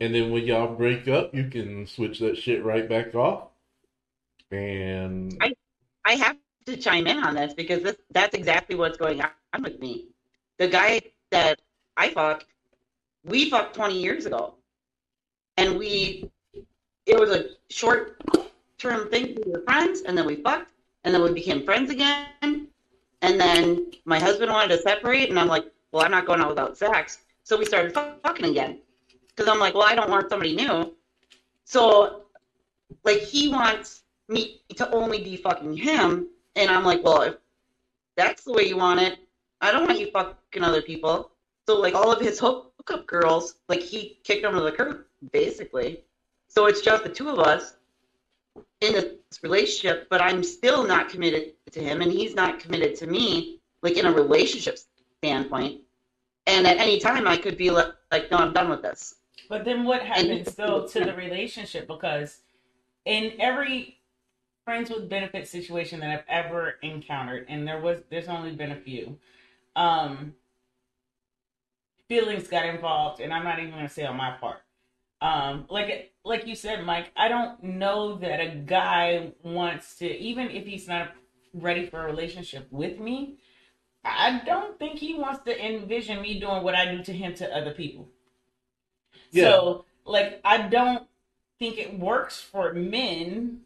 A: And then when y'all break up, you can switch that shit right back off. And
B: I- I have to chime in on this because this, that's exactly what's going on with me. The guy that I fucked, we fucked 20 years ago. And we, it was a short term thing. We were friends and then we fucked and then we became friends again. And then my husband wanted to separate and I'm like, well, I'm not going out without sex. So we started fu- fucking again. Because I'm like, well, I don't want somebody new. So, like, he wants me to only be fucking him. And I'm like, well, if that's the way you want it, I don't want you fucking other people. So, like, all of his hook- hookup girls, like, he kicked them to the curb, basically. So it's just the two of us in this relationship, but I'm still not committed to him, and he's not committed to me, like, in a relationship standpoint. And at any time, I could be like, like no, I'm done with this.
C: But then what happens though to the relationship? Because in every friends with benefit situation that I've ever encountered, and there was there's only been a few, um, feelings got involved, and I'm not even gonna say on my part. Um, like like you said, Mike, I don't know that a guy wants to, even if he's not ready for a relationship with me. I don't think he wants to envision me doing what I do to him to other people.
A: Yeah.
C: So, like, I don't think it works for men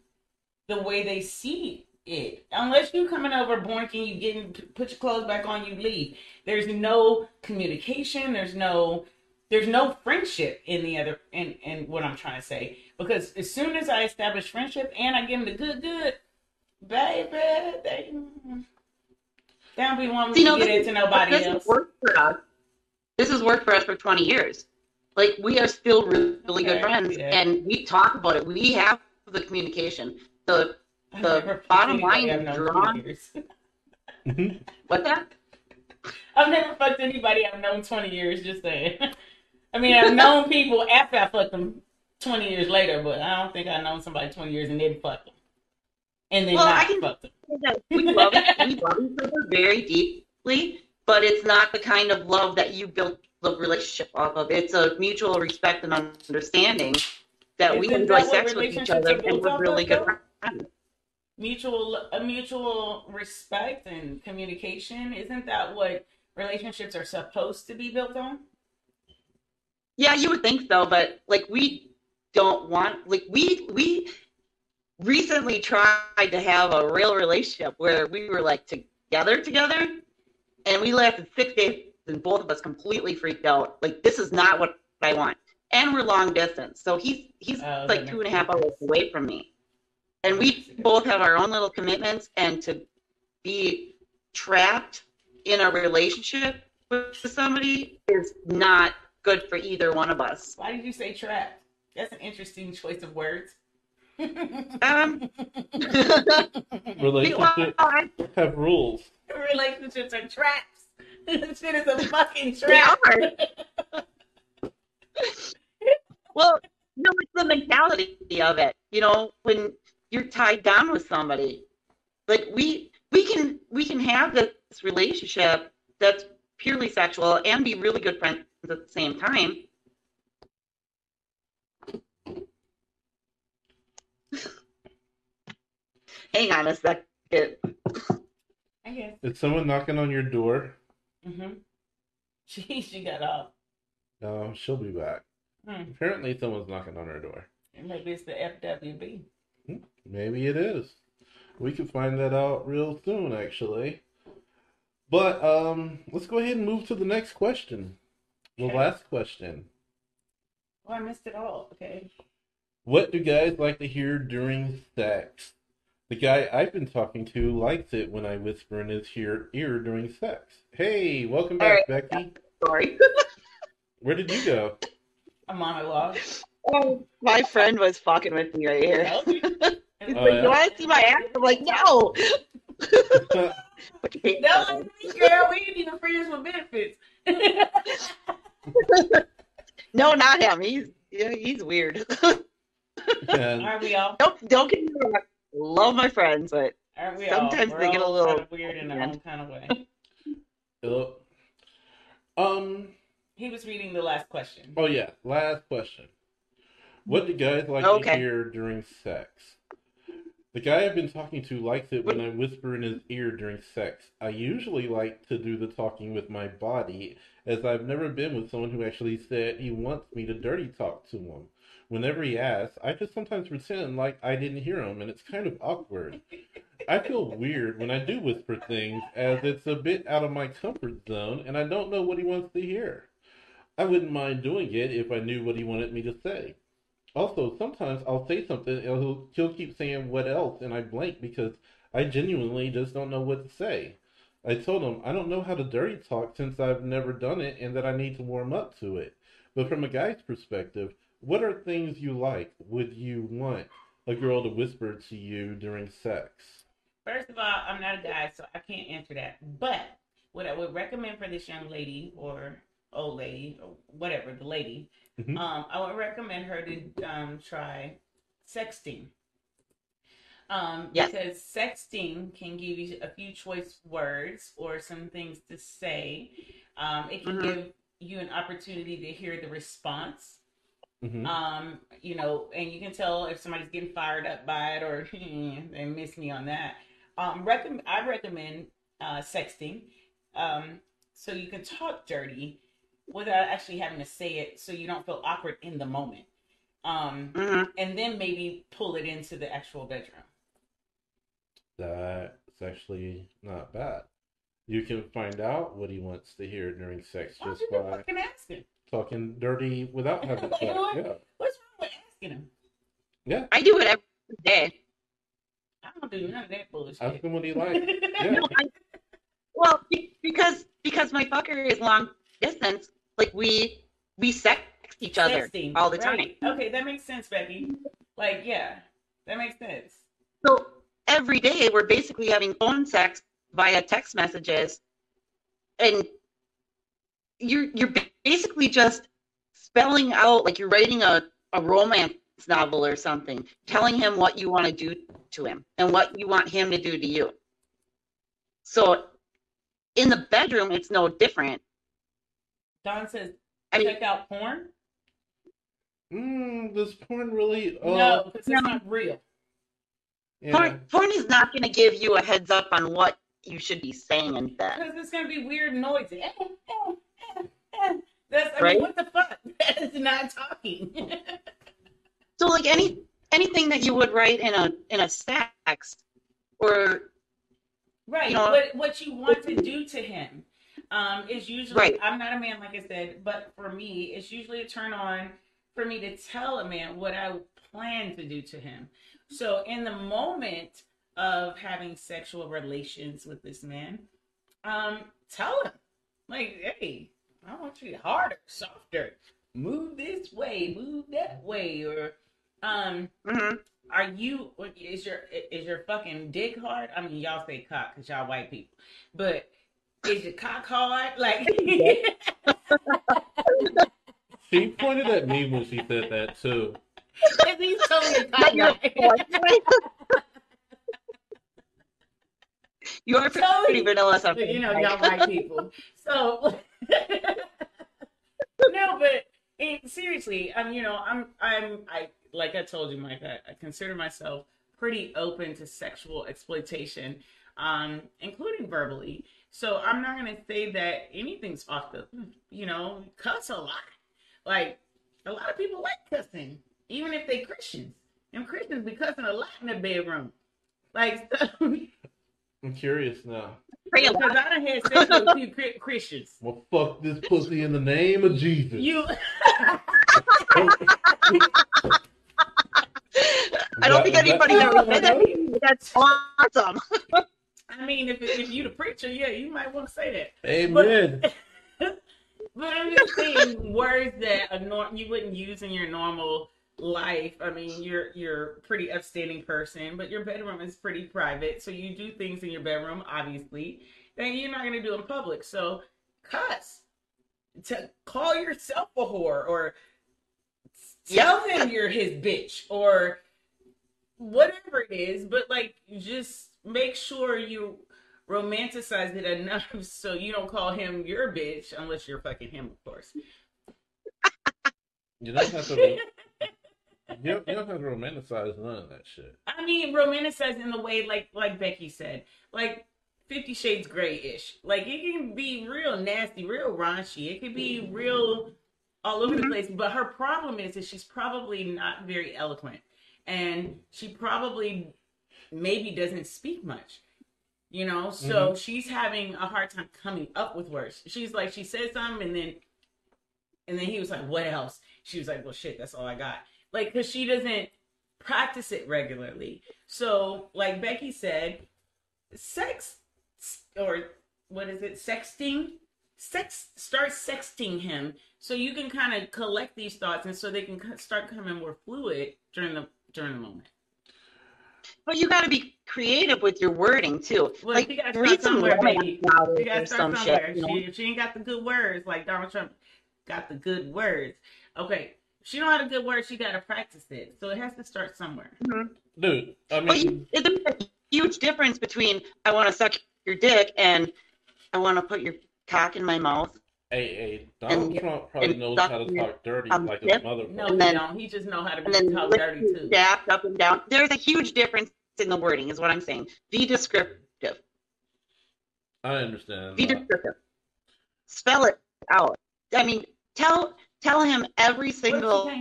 C: the way they see it. Unless you coming over boinking, you getting put your clothes back on, you leave. There's no communication. There's no there's no friendship in the other in in what I'm trying to say. Because as soon as I establish friendship and I give them the good good, baby, they they don't be wanting
B: See,
C: to
B: no,
C: get
B: this
C: into nobody
B: this
C: else.
B: worked for us. This has worked for us for 20 years. Like we are still really, really good friends,
C: yeah.
B: and we talk about it. We have the communication. The the bottom line
C: known
B: drawn-
C: 20 years.
A: Mhm.
B: what that?
C: I've never fucked anybody I've known 20 years, just saying. I mean, I've known people after I fucked them 20 years later, but I don't think I've known somebody 20 years and didn't fuck them. And then
B: Well,
C: not
B: I can-
C: fuck them.
B: We love we love each other very deeply, but it's not the kind of love that you build the relationship off of. It's a mutual respect and understanding that we enjoy
C: that
B: sex with each other and we're really good friends.
C: Mutual, a mutual respect and communication. Isn't that what relationships are supposed to be built on?
B: Yeah, you would think so, but like we don't want like we we recently tried to have a real relationship where we were like together together and we lasted six days and both of us completely freaked out. Like this is not what I want. And we're long distance. So he's he's
C: Oh,
B: like two and a half hours away from me. And we both have our own little commitments and to be trapped in a relationship with somebody is not good for either one of us.
C: Why did you say trapped? That's an interesting choice of words.
B: Um,
A: Relationships have rules.
C: Relationships are traps. This shit is a fucking
B: they
C: trap.
B: are. well, no, it's the mentality of it. You know, when you're tied down with somebody, like we we can we can have this relationship that's purely sexual and be really good friends at the same time. Hang on a second.
C: I guess.
A: Is someone knocking on your door?
C: Mm-hmm. She she got up.
A: No, she'll be back.
C: Hmm.
A: Apparently, someone's knocking on her door.
C: Maybe it's the FWB.
A: Maybe it is. We can find that out real soon, actually. But um, let's go ahead and move to the next question. The
C: Okay.
A: last question.
C: Oh, I missed it all. Okay.
A: What do guys like to hear during sex? The guy I've been talking to likes it when I whisper in his ear, ear during sex. Hey, welcome back, Becky.
B: Sorry.
A: Where did you go?
C: I'm on A monologue.
B: Oh, my friend was fucking with me right here. He's
A: Oh,
B: like,
A: yeah?
B: you want to see my ass? I'm like, no. But you
C: No, girl, we ain't even friends with benefits.
B: no, not him. He's yeah, he's weird.
A: And
C: Aren't we all?
B: don't don't get me wrong. Love my friends, but
C: we
B: Sometimes they get a little-
C: kind of weird in our own kind of way.
A: um,
C: He was reading the last question.
A: Oh yeah, last question. What do guys like to hear during sex? The guy I've been talking to likes it when I whisper in his ear during sex. I usually like to do the talking with my body, as I've never been with someone who actually said he wants me to dirty talk to him. Whenever he asks, I just sometimes pretend like I didn't hear him, and it's kind of awkward. I feel weird when I do whisper things, as it's a bit out of my comfort zone, and I don't know what he wants to hear. I wouldn't mind doing it if I knew what he wanted me to say. Also, sometimes I'll say something and he'll, he'll keep saying what else, and I blank because I genuinely just don't know what to say. I told him I don't know how to dirty talk since I've never done it and that I need to warm up to it. But from a guy's perspective, what are things you like? Would you want a girl to whisper to you during sex?
C: First of all, I'm not a guy, so I can't answer that. But what I would recommend for this young lady or old lady or whatever, the lady,
A: Mhm.
C: um, I would recommend her to um, try sexting. Um,
B: Yes.
C: Because sexting can give you a few choice words or some things to say. Um, it can
B: Mhm.
C: give you an opportunity to hear the response
A: hmm
C: um you know and you can tell if somebody's getting fired up by it or they miss me on that um recommend i recommend uh sexting um so you can talk dirty without actually having to say it so you don't feel awkward in the moment um,
B: hmm
C: and then maybe pull it into the actual bedroom.
A: That's actually not bad. You can find out what he wants to hear during sex
C: Why
A: just by
C: fucking ask
A: talking dirty without having sex.
C: What?
A: Yeah.
C: What's wrong with asking him?
A: Yeah.
B: I do it every day.
C: I don't do none of that bullshit.
A: Ask him what he likes. Yeah.
B: No, I- well, because because my fucker is long distance. Like we we sex each other all the time.
C: Okay, that makes sense, Becky. Like, yeah, that makes sense.
B: So every day we're basically having phone sex via text messages, and you're you're basically just spelling out like you're writing a, a romance novel or something, telling him what you want to do to him and what you want him to do to you. So in the bedroom, it's no different.
C: Don says,
B: I mean,
C: check out porn.
A: Mm, does porn really? Uh,
C: no, because it's
B: no.
C: not real.
A: yeah.
B: porn, porn is not going to give you a heads up on what you should be saying in bed.
C: Because it's gonna be weird noisy. Eh, eh, eh. That's I
B: Right?
C: mean, what the fuck? That is not talking.
B: So like any anything that you would write in a in a text or
C: right.
B: You know-
C: what what you want to do to him um, is usually.
B: Right.
C: I'm not a man, like I said, but for me, it's usually a turn on for me to tell a man what I plan to do to him. So in the moment of having sexual relations with this man, um, tell him like, hey, I want you harder, softer, move this way, move that way, or um,
B: Mhm.
C: are you is your is your fucking dick hard? I mean, y'all say cock because y'all white people, but is your cock hard? Like,
A: She pointed at me when she said that too.
C: he's totally
B: Not your you are
C: Totally.
B: pretty vanilla something.
C: you know, y'all white people. So no, but it, seriously, I'm you know, I'm I'm I like I told you, Mike, I, I consider myself pretty open to sexual exploitation, um, including verbally. So I'm not gonna say that anything's off the you know, cuss a lot. Like a lot of people like cussing, even if they Christians. And Christians be cussing a lot in the bedroom. Like so,
A: I'm curious now.
C: Because
B: lot.
C: I done had sex with a few Chri- Christians.
A: Well, fuck this pussy in the name of Jesus.
C: You,
B: I don't think anybody
A: that-
B: ever said that. That's awesome.
C: I mean, if if you the preacher, yeah, you might want to say that.
A: Amen.
C: But I'm just saying words that a nor- you wouldn't use in your normal life. I mean, you're you're a pretty upstanding person, but your bedroom is pretty private, so you do things in your bedroom, obviously, that you're not gonna do in public. So, cuss. To call yourself a whore, or tell him you're his bitch, or whatever it is. But like, just make sure you romanticize it enough so you don't call him your bitch unless you're fucking him, of course.
A: You don't have to. You don't, you don't have to romanticize none of that shit.
C: I mean, romanticize in the way like like Becky said, like Fifty Shades Grey ish. Like it can be real nasty, real raunchy. It could be real all over the place. But her problem is that she's probably not very eloquent, and she probably maybe doesn't speak much. You know, so mm-hmm. she's having a hard time coming up with words. She's like, she said something, and then, and then he was like, "What else?" She was like, "Well, shit, that's all I got." Like, cause she doesn't practice it regularly. So, like Becky said, sex or what is it? Sexting. Sex. Start sexting him so you can kind of collect these thoughts, and so they can start coming more fluid during the during the moment.
B: But you got to be creative with your wording too.
C: Well,
B: like
C: you gotta
B: read some
C: somewhere,
B: romance
C: baby. You gotta
B: or
C: start
B: some
C: somewhere.
B: shit. You know?
C: She, she ain't got the good words, like Donald Trump got the good words. Okay, she don't have the good words. She got to practice it. So it has to start somewhere. Mm-hmm.
A: Dude, I
B: But
A: mean,
B: you, there's a huge difference between I want to suck your dick and I want to put your cock in my mouth.
A: Hey, hey, Donald
B: and-
A: Trump probably
B: and
A: knows how to
B: sucking
A: talk dirty
B: on
A: like his
B: tip.
A: mother.
C: No,
B: And
C: he
B: then-
C: don't. He just know how to
B: And then
C: talk dirty too.
B: shaft up and down. There's a huge difference in the wording, is what I'm saying. Be descriptive.
A: I understand.
B: Be descriptive. Spell it out. I mean, tell tell him every
C: What if she
B: single?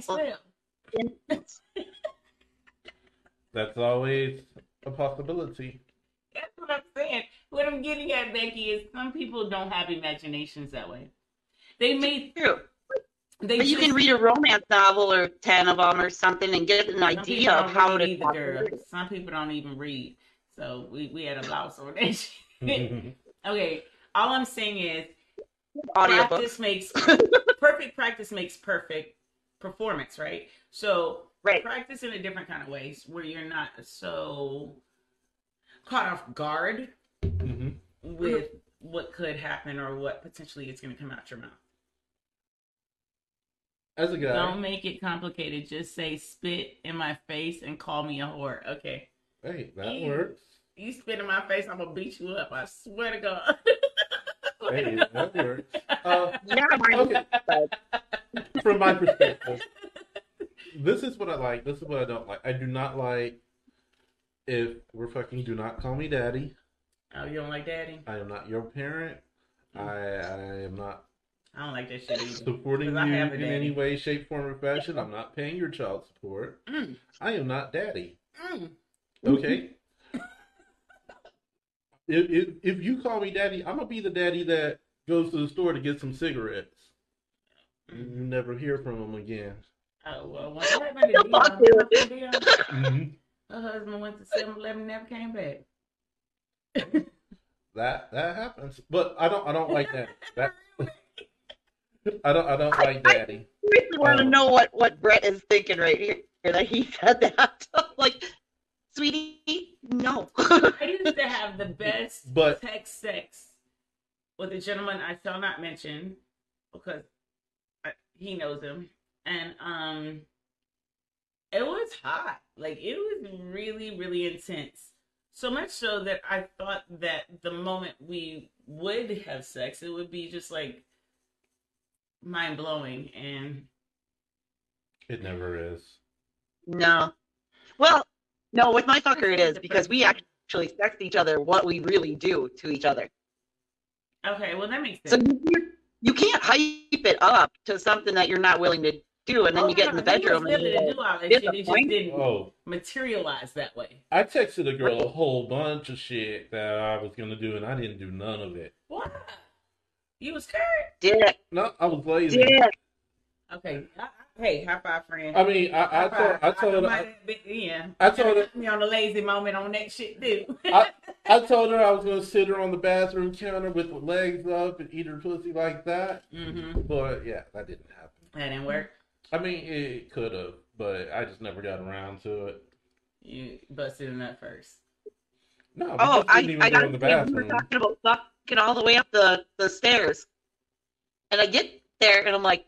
A: That's always a possibility.
C: That's what I'm saying. What I'm getting at, Becky, is some people don't have imaginations that way. They made.
B: True.
C: they
B: But you
C: just-
B: can read a romance novel or 10 of them or something and get an idea of how to.
C: either. Some people don't even read. So we, we had a on that shit. okay. All I'm saying is
B: Audiobooks.
C: practice makes perfect practice makes perfect performance, right? So
B: Right.
C: practice in a different kind of ways where you're not so caught off guard
A: Mhm.
C: with what could happen or what potentially is going to come out your mouth.
A: As a guy,
C: Don't make it complicated. Just say spit in my face and call me a whore. Okay.
A: hey, that
C: Ew.
A: works.
C: You spit in my face, I'm gonna beat you up. I swear to God. Swear to
A: Hey,
C: God.
A: that works. Uh,
B: Yeah, mine
A: Okay. from my perspective, this is what I like. This is what I don't like. I do not like if we're fucking. Do not call me daddy.
C: Oh, you don't like daddy?
A: I am not your parent. I I am not
C: I don't like that shit either.
A: supporting you
C: 'Cause I
A: in any way, shape, form, or fashion. I'm not paying your child support.
C: Mm,
A: I am not daddy.
C: mm.
A: Okay. if, if if you call me daddy, I'm gonna be the daddy that goes to the store to get some cigarettes. You never hear from him again.
C: Oh, well, what happened to Dion? What happened to Dion?
A: Mhm.
C: Her husband went to 7 Eleven never came back.
A: That that happens, but I don't I don't like that. That I don't I don't like daddy.
B: I really want to
A: Um,
B: know what, what Brett is thinking right here that he said that. like, sweetie, no.
C: I used to have the best
A: But-
C: text sex with a gentleman I shall not mention because I, he knows him, and um, it was hot. Like it was really, really intense. So much so that I thought that the moment we would have sex, it would be just like mind blowing and
A: It never is.
B: no. Well, no, with my fucker it is because we actually text each other what we really do to each other.
C: okay. Well, that makes
B: So
C: sense.
B: you, you can't hype it up to something that you're not willing to do, and then
C: Oh,
B: you get in the bedroom and
C: willing
B: you're
C: do all that shit. It just didn't
A: Oh,
C: materialize that way.
A: I texted a girl a whole bunch of shit that I was gonna do, and I didn't do none of it.
C: What? You was scared?
B: Yeah.
A: No, I was lazy.
B: Yeah.
C: Okay. I, I, hey, high five, friend.
A: I mean, I, I told,
C: five.
A: I told,
C: might
A: I,
C: have been- yeah.
A: I told her-
C: me on the lazy moment on that shit too.
A: I, I told her I was gonna sit her on the bathroom counter with the legs up and eat her pussy like that.
C: mm-hmm.
A: But yeah, that didn't happen.
C: That didn't work.
A: I mean, it could have, but I just never got around to it.
C: You busted in that first.
A: No,
B: Oh, I,
A: didn't even
B: I
A: go
B: got
A: in the
B: we were
A: bathroom.
B: talking about fucking all the way up the, the stairs. And I get there and I'm like,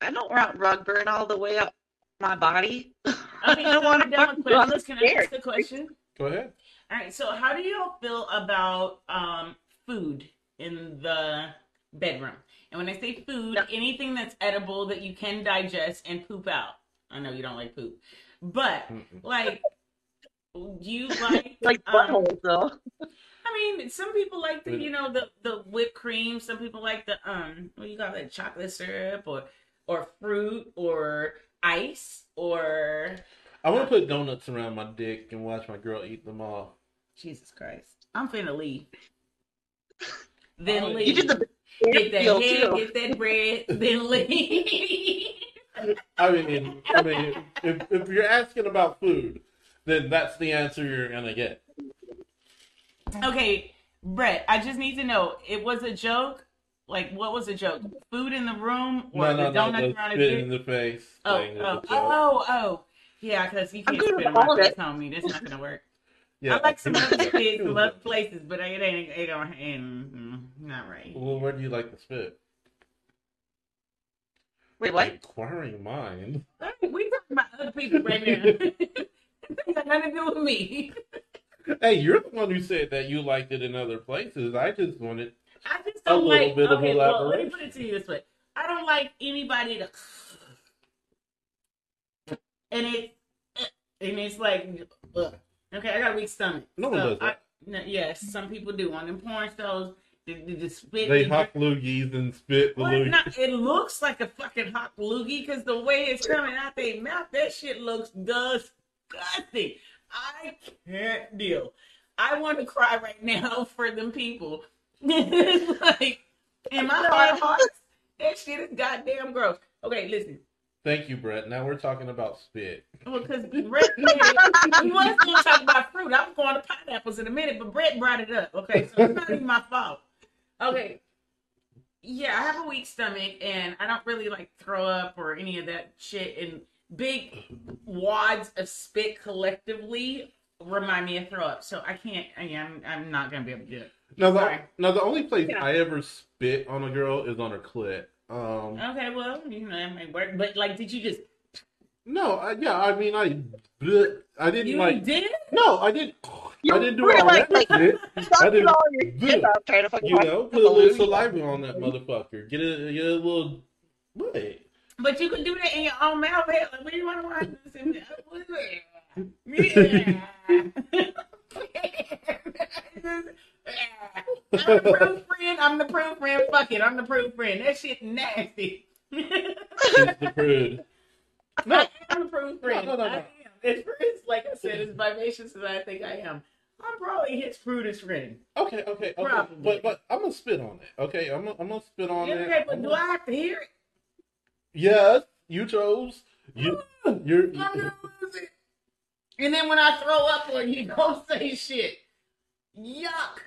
B: I don't want rug burn all the way up my body.
C: Okay,
B: I
C: so
B: don't want
C: I'm
B: to
C: done with
B: fucking go
C: questions. Can I ask
B: upstairs.
C: the question?
A: Go ahead.
C: All right. So, how do y'all feel about um food in the bedroom? And when I say food,
B: No.
C: anything that's edible that you can digest and poop out. I know you don't like poop, but
A: Mm-mm.
C: like you like
B: Like
C: um,
B: buttholes though.
C: I mean, some people like the you know the the whipped cream. Some people like the um what you call that chocolate syrup or or fruit or ice or
A: I want to put donuts around my dick and watch my girl eat them all.
C: Jesus Christ. I'm finna leave. Then
A: Oh,
C: leave.
B: You did the
C: get that
B: deal
C: head,
B: too.
C: get that bread, then leave.
A: I mean, I mean, if if you're asking about food, then that's the answer you're gonna get.
C: Okay, Brett, I just need to know. It was a joke. Like, what was a joke? Food in the room or
A: No, no,
C: the
A: no,
C: donuts
A: the
C: around his
A: spit in the face.
C: Oh,
A: thing is a
C: oh, oh, oh. Yeah, because you can't spit in
B: with
C: my
B: all of
C: face,
B: it.
C: homie. That's not gonna work.
A: Yeah.
C: I like some other spit
A: It
C: from
A: was
C: other places, but it ain't it don't and mm, not right.
A: Well, where do you like the spit?
B: Wait, what?
A: Inquiring mind.
C: Hey, We talking about other people right now. it got nothing to do with me.
A: Hey, you're the one who said that you liked it in other places. I just wanted.
C: I just
A: A
C: don't
A: little
C: like.
A: bit of
C: okay, well, let me put it to you this way: I don't like anybody to, and it, and it's like, ugh. okay, I got a weak stomach.
A: No one does
C: I, no, yes, some people do on them porn shows. The, the, the spit.
A: They
C: the
A: hot loogies and spit the loogies.
C: not, it looks like a fucking hot loogie because the way it's coming out their mouth, that shit looks disgusting. I can't deal. I want to cry right now for them people. it's like, in my heart of hearts, that shit is goddamn gross. Okay, listen.
A: Thank you, Brett. Now we're talking about spit.
C: Well, because Brett, he was going to talk about fruit. I'm going to pineapples in a minute, but Brett brought it up. Okay, so it's not even my fault. Okay. Yeah, I have a weak stomach and I don't really like throw up or any of that shit. And big wads of spit collectively remind me of throw up. So I can't, I, I'm, I'm not going to be able to do it.
A: Now the,
C: Sorry.
A: now, the only place
B: Yeah.
A: I ever spit on a girl is on her clit. Um,
C: Okay, well, you know, that might work. But like, did you just,
A: no, I, yeah, I mean, I, bleh, I didn't
C: you
A: like.
C: did?
A: No, I didn't.
B: You
A: I didn't do
B: were
A: all
B: like-
A: that
B: like-
A: shit. I
B: Sucking
A: didn't.
B: all your shit
A: Yeah.
B: trying to fucking
A: You
B: watch
A: know, put a little saliva on that motherfucker. Get a, get a little. What?
C: But you can do that in your own mouth. Hell, Like, what do you want to watch this in? Yeah. I'm the proof friend. I'm the proof friend. Fuck it. I'm the proof friend. That shit nasty.
A: It's the prude. No,
C: I'm the proof friend.
A: No, no, no, no.
C: I am. As as like I said, as vivacious as I think I am, I'm probably his prudest friend.
A: okay, okay, okay.
C: Probably.
A: But but I'm gonna spit on it. Okay, I'm gonna, I'm gonna spit on it.
C: Okay, but
A: I'm
C: do
A: gonna-
C: I have to hear it?
A: Yes, you chose. You, you're.
C: I'm gonna lose it. And then when I throw up on you, don't say shit. Yuck.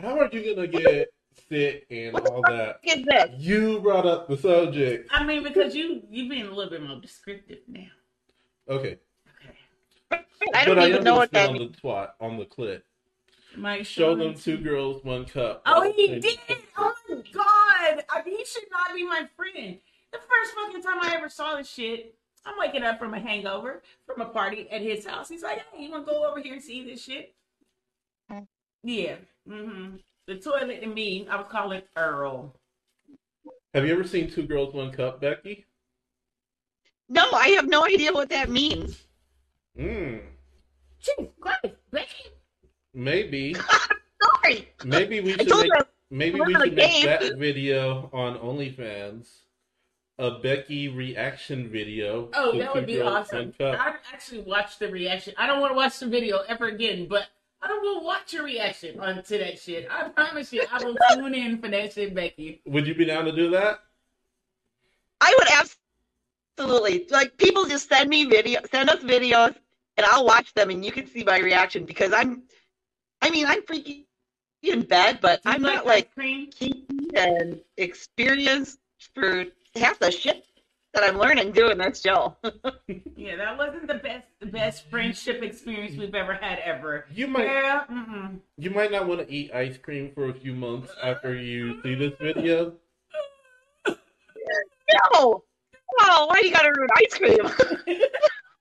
A: How are you gonna get sick and
B: What the
A: all
B: fuck
A: that?
B: is this?
A: You brought up the subject.
C: I mean, because you you've been a little bit more descriptive now.
A: Okay,
C: Okay.
B: I don't
A: but I
B: even
A: am
B: know
A: gonna
B: what that
A: on
B: means.
A: the twat on the clit.
C: Mike,
A: Show them two girls, one cup.
C: Oh, he did! Oh my god! I, mean, he should not be my friend. The first fucking time I ever saw this shit, I'm waking up from a hangover from a party at his house. He's like, "Hey, you want to go over here and see this shit?" Yeah. Mm-hmm. The toilet and me, I would calling Earl.
A: Have you ever seen Two Girls, One Cup, Becky?
B: No, I have no idea what that means.
A: Mm,
C: Jeez, Christ, Becky.
A: maybe.
B: Sorry.
A: Maybe we should make maybe
B: we're
A: we
B: on a
A: should make
B: game.
A: that video on OnlyFans. A Becky reaction video.
C: Oh, that would be awesome. I'd actually watch the reaction. I don't want to watch the video ever again, but I don't want to watch your reaction on to that shit. I promise you, I will tune in for that shit, Becky.
A: Would you be down to do that?
B: I would absolutely like people just send me video, send us videos, and I'll watch them, and you can see my reaction because I'm, I mean, I'm freaking in bed, but I'm
C: like
B: not like
C: ice cream.
B: kinky and experienced for half the shit that I'm learning doing this show.
C: Yeah, that wasn't the best the best friendship experience we've ever had ever.
A: You might
C: Yeah,
A: you might not want to eat ice cream for a few months after you see this video.
B: no, oh, why do you gotta ruin ice cream?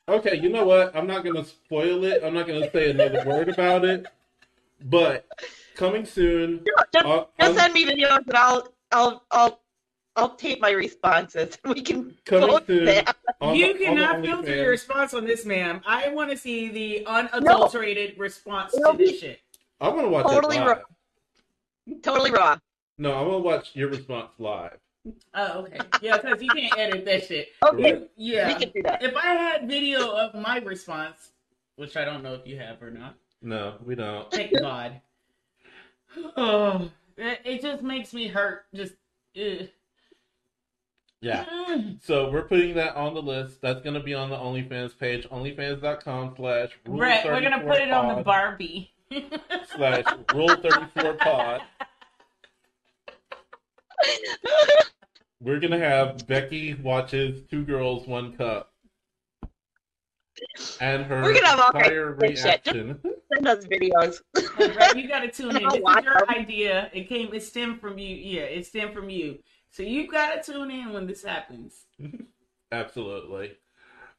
A: Okay, you know what? I'm not gonna spoil it. I'm not gonna say another word about it. But coming soon.
B: just,
A: on-
B: just
A: on-
B: send me videos, and I'll, I'll, I'll, I'll tape my responses. We can
A: Coming
B: post
A: soon.
B: that.
A: on
C: you
A: the-
C: cannot filter your response on this, ma'am. I want to see the unadulterated response to
B: It'll
C: this
B: be-
C: shit.
A: I want to watch
B: Totally
A: it
B: raw.
A: live.
B: Totally raw.
A: No, I want to watch your response live.
C: Oh, okay. Yeah, because you can't edit that shit.
B: Okay,
C: You- yeah.
B: we can do that.
C: If I had video of my response, which I don't know if you have or not,
A: No, we don't.
C: thank God. Oh, it, it just makes me hurt. Just, ugh.
A: Yeah.
C: Mm.
A: So we're putting that on the list. That's gonna be on the OnlyFans page, onlyfans.com slash rule
C: Brett, we're gonna put it on the Barbie.
A: slash rule 34 pod. We're gonna have Becky watches Two Girls, One Cup. And her
B: We're gonna have all
A: entire
B: kinds of shit.
A: reaction.
B: Send us videos.
C: Hey, Brett, you gotta tune in.
B: I'll
C: This is your
B: them.
C: idea. It came. It stemmed from you. Yeah, it stemmed from you. So you gotta tune in when this happens.
A: Absolutely.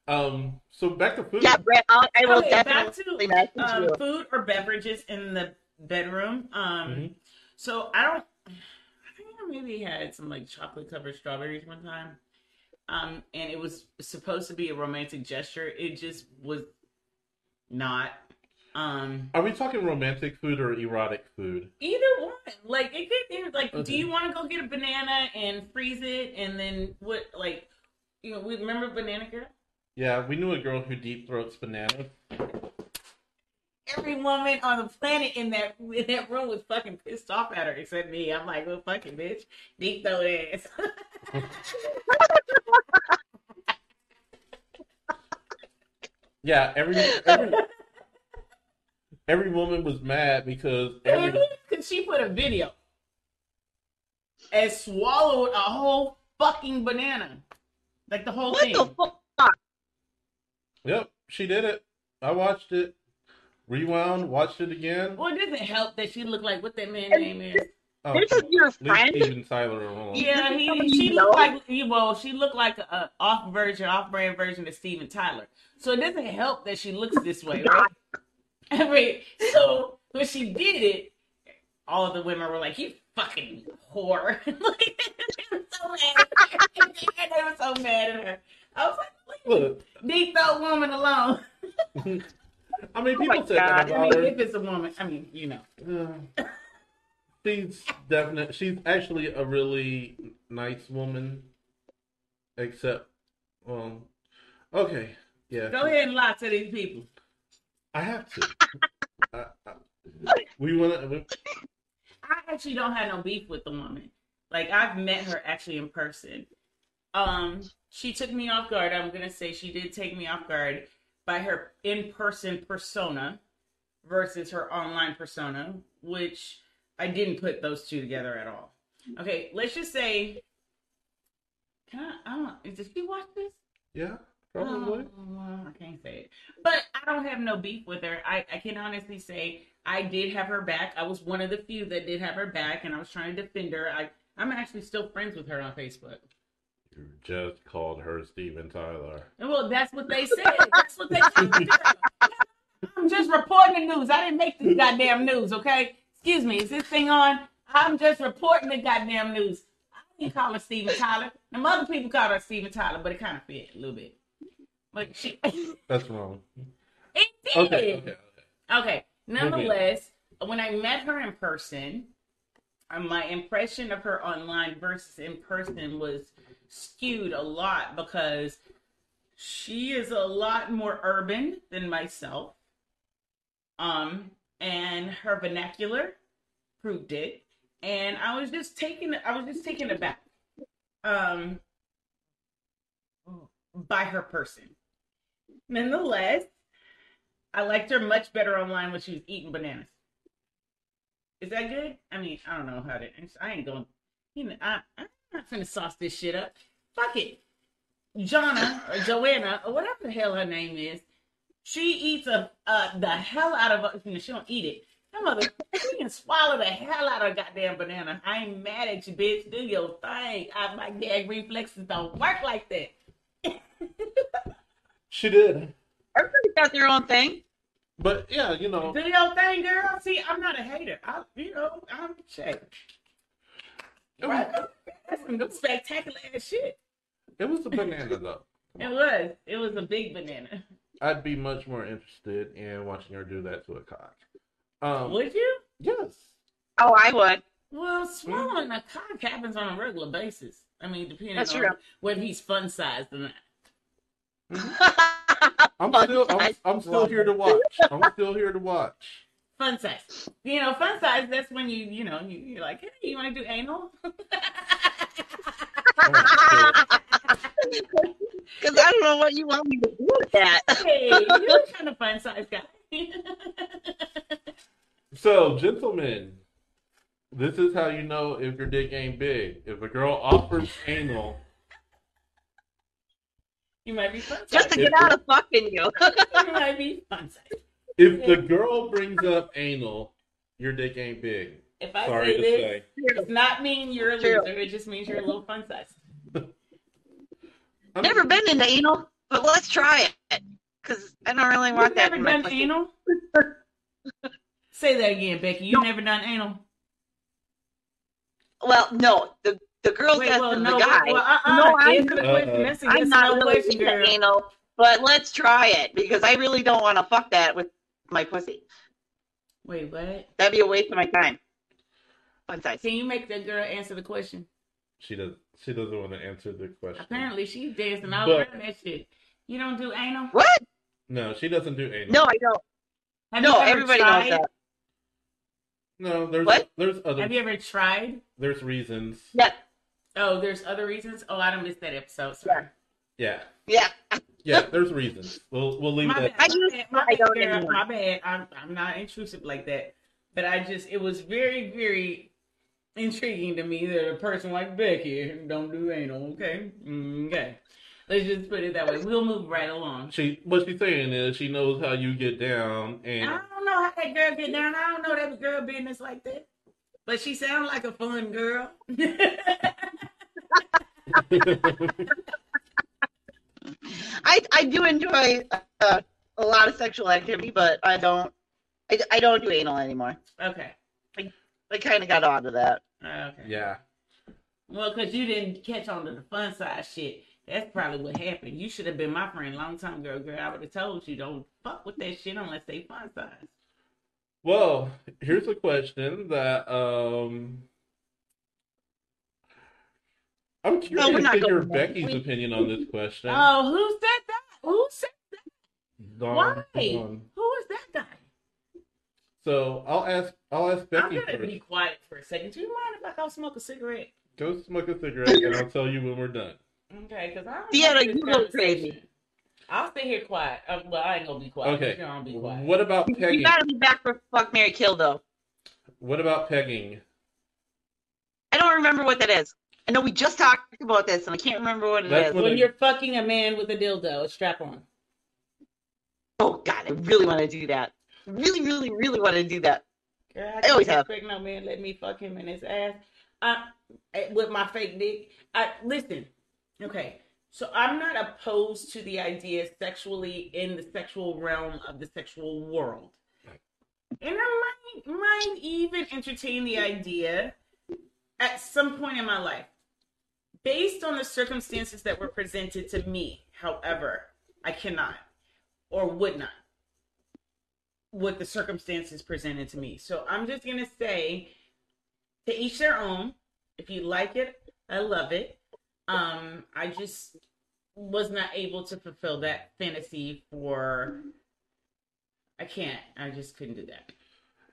A: Um. So back to food.
B: yeah, Brett, I'll, I will
C: Okay, back to um, food or beverages in the bedroom. Um,
A: Mhm.
C: so I don't. I think I maybe had some like chocolate covered strawberries one time. Um, and it was supposed to be a romantic gesture. It just was not. Um,
A: Are we talking romantic food or erotic food?
C: either one. Like it could be like do you want to go get a banana and freeze it and then what like you know, we remember banana girl?
A: Yeah, we knew a girl who deep throats bananas.
C: Every woman on the planet in that in that room was fucking pissed off at her except me. I'm like, well fucking bitch, deep throat ass.
A: Yeah, every every every woman was mad because every
C: Because she put a video and swallowed a whole fucking banana. Like the whole
B: What
C: thing.
B: the fuck?
A: Yep, she did it. I watched it, rewound, watched it again.
C: Well, it doesn't help that she looked like what that man name is.
A: Oh,
B: This is your friend?
A: Steven Tyler alone.
C: Yeah, he
B: Somebody
C: she
B: you
C: looked
B: know?
C: like well, she looked like a off version, off brand version of Steven Tyler. So it doesn't help that she looks this way, right? I so when she did it, all of the women were like, "You fucking whore!" like, they were so mad. they were so mad at her. I was like, "Leave
A: Look,
C: the deep throat woman alone."
A: I mean,
B: Oh
A: people
B: my
A: said that
B: God.
C: I mean,
A: her.
C: if it's a woman, I mean, you know.
A: Uh, she's definite. She's actually a really nice woman, except, well, okay, yeah.
C: Go ahead and lie to these people.
A: I have to. I, I, we want to.
C: I actually don't have no beef with the woman. Like I've met her actually in person. Um, she took me off guard. I'm gonna say she did take me off guard by her in-person persona versus her online persona, which I didn't put those two together at all. Okay, let's just say. Can I? I don't. Did she watch this?
A: Yeah, probably.
C: Oh, I can't say it. But I don't have no beef with her. I, I can honestly say I did have her back. I was one of the few that did have her back, and I was trying to defend her. I, I'm actually still friends with her on Facebook.
A: You just called her Steven Tyler.
C: Well, that's what they said. That's what they said. I'm just reporting the news. I didn't make this goddamn news, okay? Excuse me, is this thing on? I'm just reporting the goddamn news. I didn't call her Steven Tyler. And other people called her Steven Tyler, but it kind of fit a little bit. But she, it
A: That's wrong.
C: did.
A: Okay, okay, okay.
C: Okay. Nonetheless, when I met her in person, uh, my impression of her online versus in person was skewed a lot because she is a lot more urban than myself. Um, and her vernacular proved it. And I was just taken I was just taken aback. Um by her person. Nonetheless, I liked her much better online when she was eating bananas. Is that good? I mean, I don't know how to. I ain't going. You know, I, I'm not gonna sauce this shit up. Fuck it. Jonna or Joanna or whatever the hell her name is, she eats a uh, the hell out of a. You know, she don't eat it. That mother, she can swallow the hell out of a goddamn banana. I ain't mad at you, bitch. Do your thing. I, my gag reflexes don't work like that.
A: She did.
B: Everybody's got their own thing.
A: But yeah, you know,
C: Do your thing, girl. See, I'm not a hater. I, you know, I'm shit. Right? That's some good spectacular ass shit.
A: it was a banana though.
C: It was. It was a big banana.
A: I'd be much more interested in watching her do that to a cock. Um,
C: Would you?
A: yes.
B: Oh, I would.
C: Well, swallowing a cock happens on a regular basis. I mean, depending
B: That's
C: on
B: true.
C: whether he's fun sized or not.
A: Mm-hmm.
B: I'm
A: still, I'm. I'm still here to watch. I'm still here to watch.
C: Fun size. You know, fun size, that's when you, you know, you, you're like, hey, you want to do anal?
B: Oh, because I don't know what you want me to do with that.
C: hey, you're kind of fun size guy.
A: So, gentlemen, this is how you know if your dick ain't big. If a girl offers anal,
C: you might be fun
B: Just to
C: size.
B: get out of fucking you.
C: you might be fun
A: if the girl brings up anal, your dick ain't big.
C: If I
A: Sorry
C: say
A: to
C: this,
A: say.
C: does not mean you're a
B: True.
C: loser. It just means you're a little fun size.
A: I'm-
B: Never been into anal, but let's try it. Because I don't really want
C: You've
B: that
C: never
B: in my
C: done
B: pussy.
C: anal? Say that again, Becky. You've never done anal?
B: Well, no. The the girl
C: Wait,
B: asked
C: well,
B: the
C: no,
B: guy.
C: well, uh-uh.
B: No, I'm-
C: Answer the question. That's a yes
B: I'm
C: or
B: not
C: no
B: really into
C: girl.
B: anal, but let's try it because I really don't want to fuck that with my pussy.
C: Wait, what?
B: That'd be a waste of my time. fun size.
C: Can you make that girl answer the question?
A: She does. She doesn't want to answer the question.
C: Apparently, she's dancing all
A: But-
C: around that shit. You don't do anal?
B: What?
A: No, she doesn't do anal.
B: No, I don't.
C: Have
B: no,
C: you ever
B: everybody
C: tried?
B: knows that.
A: No, there's
B: What?
A: there's other
C: Have you ever tried?
A: there's reasons.
B: Yeah,
C: Oh, there's other reasons. Oh, I don't miss that episode. Sorry.
A: Yeah,
B: yeah.
A: yeah. There's reasons. We'll we'll leave
C: My
A: that.
C: bad.
B: I used-
C: my bad, my
B: I
C: bad,
B: don't
C: girl,
B: anymore.
C: my bad. I'm I'm not intrusive like that. But I just it was very very intriguing to me that a person like Becky don't do anal. Okay, okay. Let's just put it that way. We'll move right along.
A: She what she's saying is she knows how you get down, and I
C: don't know how that girl get down. I don't know that girl business like that. But she sounds like a fun girl.
B: I I do enjoy uh, a lot of sexual activity, but I don't. I, I don't do anal anymore.
C: okay.
B: I kind of got out of that.
C: Okay.
A: yeah.
C: Well, because you didn't catch on to the fun side shit. That's probably what happened. You should have been my friend long time ago, girl. I would have told you don't fuck with that shit unless they fun size.
A: Well, here's a question that um I'm curious
B: not
A: to hear. Becky's
B: We-
A: opinion on this question.
C: Oh, who said that? Who said
A: Dawn-
C: why?
A: Dawn.
C: who is that guy?
A: So I'll ask I'll ask Becky.
C: I'm
A: Becky
C: gonna
A: first.
C: be quiet for a second. Do you mind if I go smoke a cigarette?
A: Go smoke a cigarette and I'll tell you when we're done.
C: Okay, because I don't
B: Deanna, you
C: this
B: go
C: conversation.
B: crazy.
C: I'll stay here quiet. Uh, well, I ain't gonna be quiet.
A: Okay.
C: You're gonna be quiet.
A: What about
B: Peggy?
A: You
B: gotta be back for fuck Mary Kill though.
A: What about pegging?
B: I don't remember what that is. I know we just talked about this, and I can't remember what it is.
A: That's what-
C: When you're fucking a man with a dildo, a strap on.
B: Oh God, I really want to do that. Really, really, really want to do that.
C: Girl, I,
B: I always have.
C: expect no man let me fuck him in his ass. I, eh, with my fake dick. I listen. Okay, so I'm not opposed to the idea sexually in the sexual realm of the sexual world, and I might might even entertain the idea at some point in my life, based on the circumstances that were presented to me. However, I cannot or would not with the circumstances presented to me. So I'm just gonna say, to each their own. If you like it, I love it. Um, I just was not able to fulfill that fantasy for. I can't. I just couldn't do that.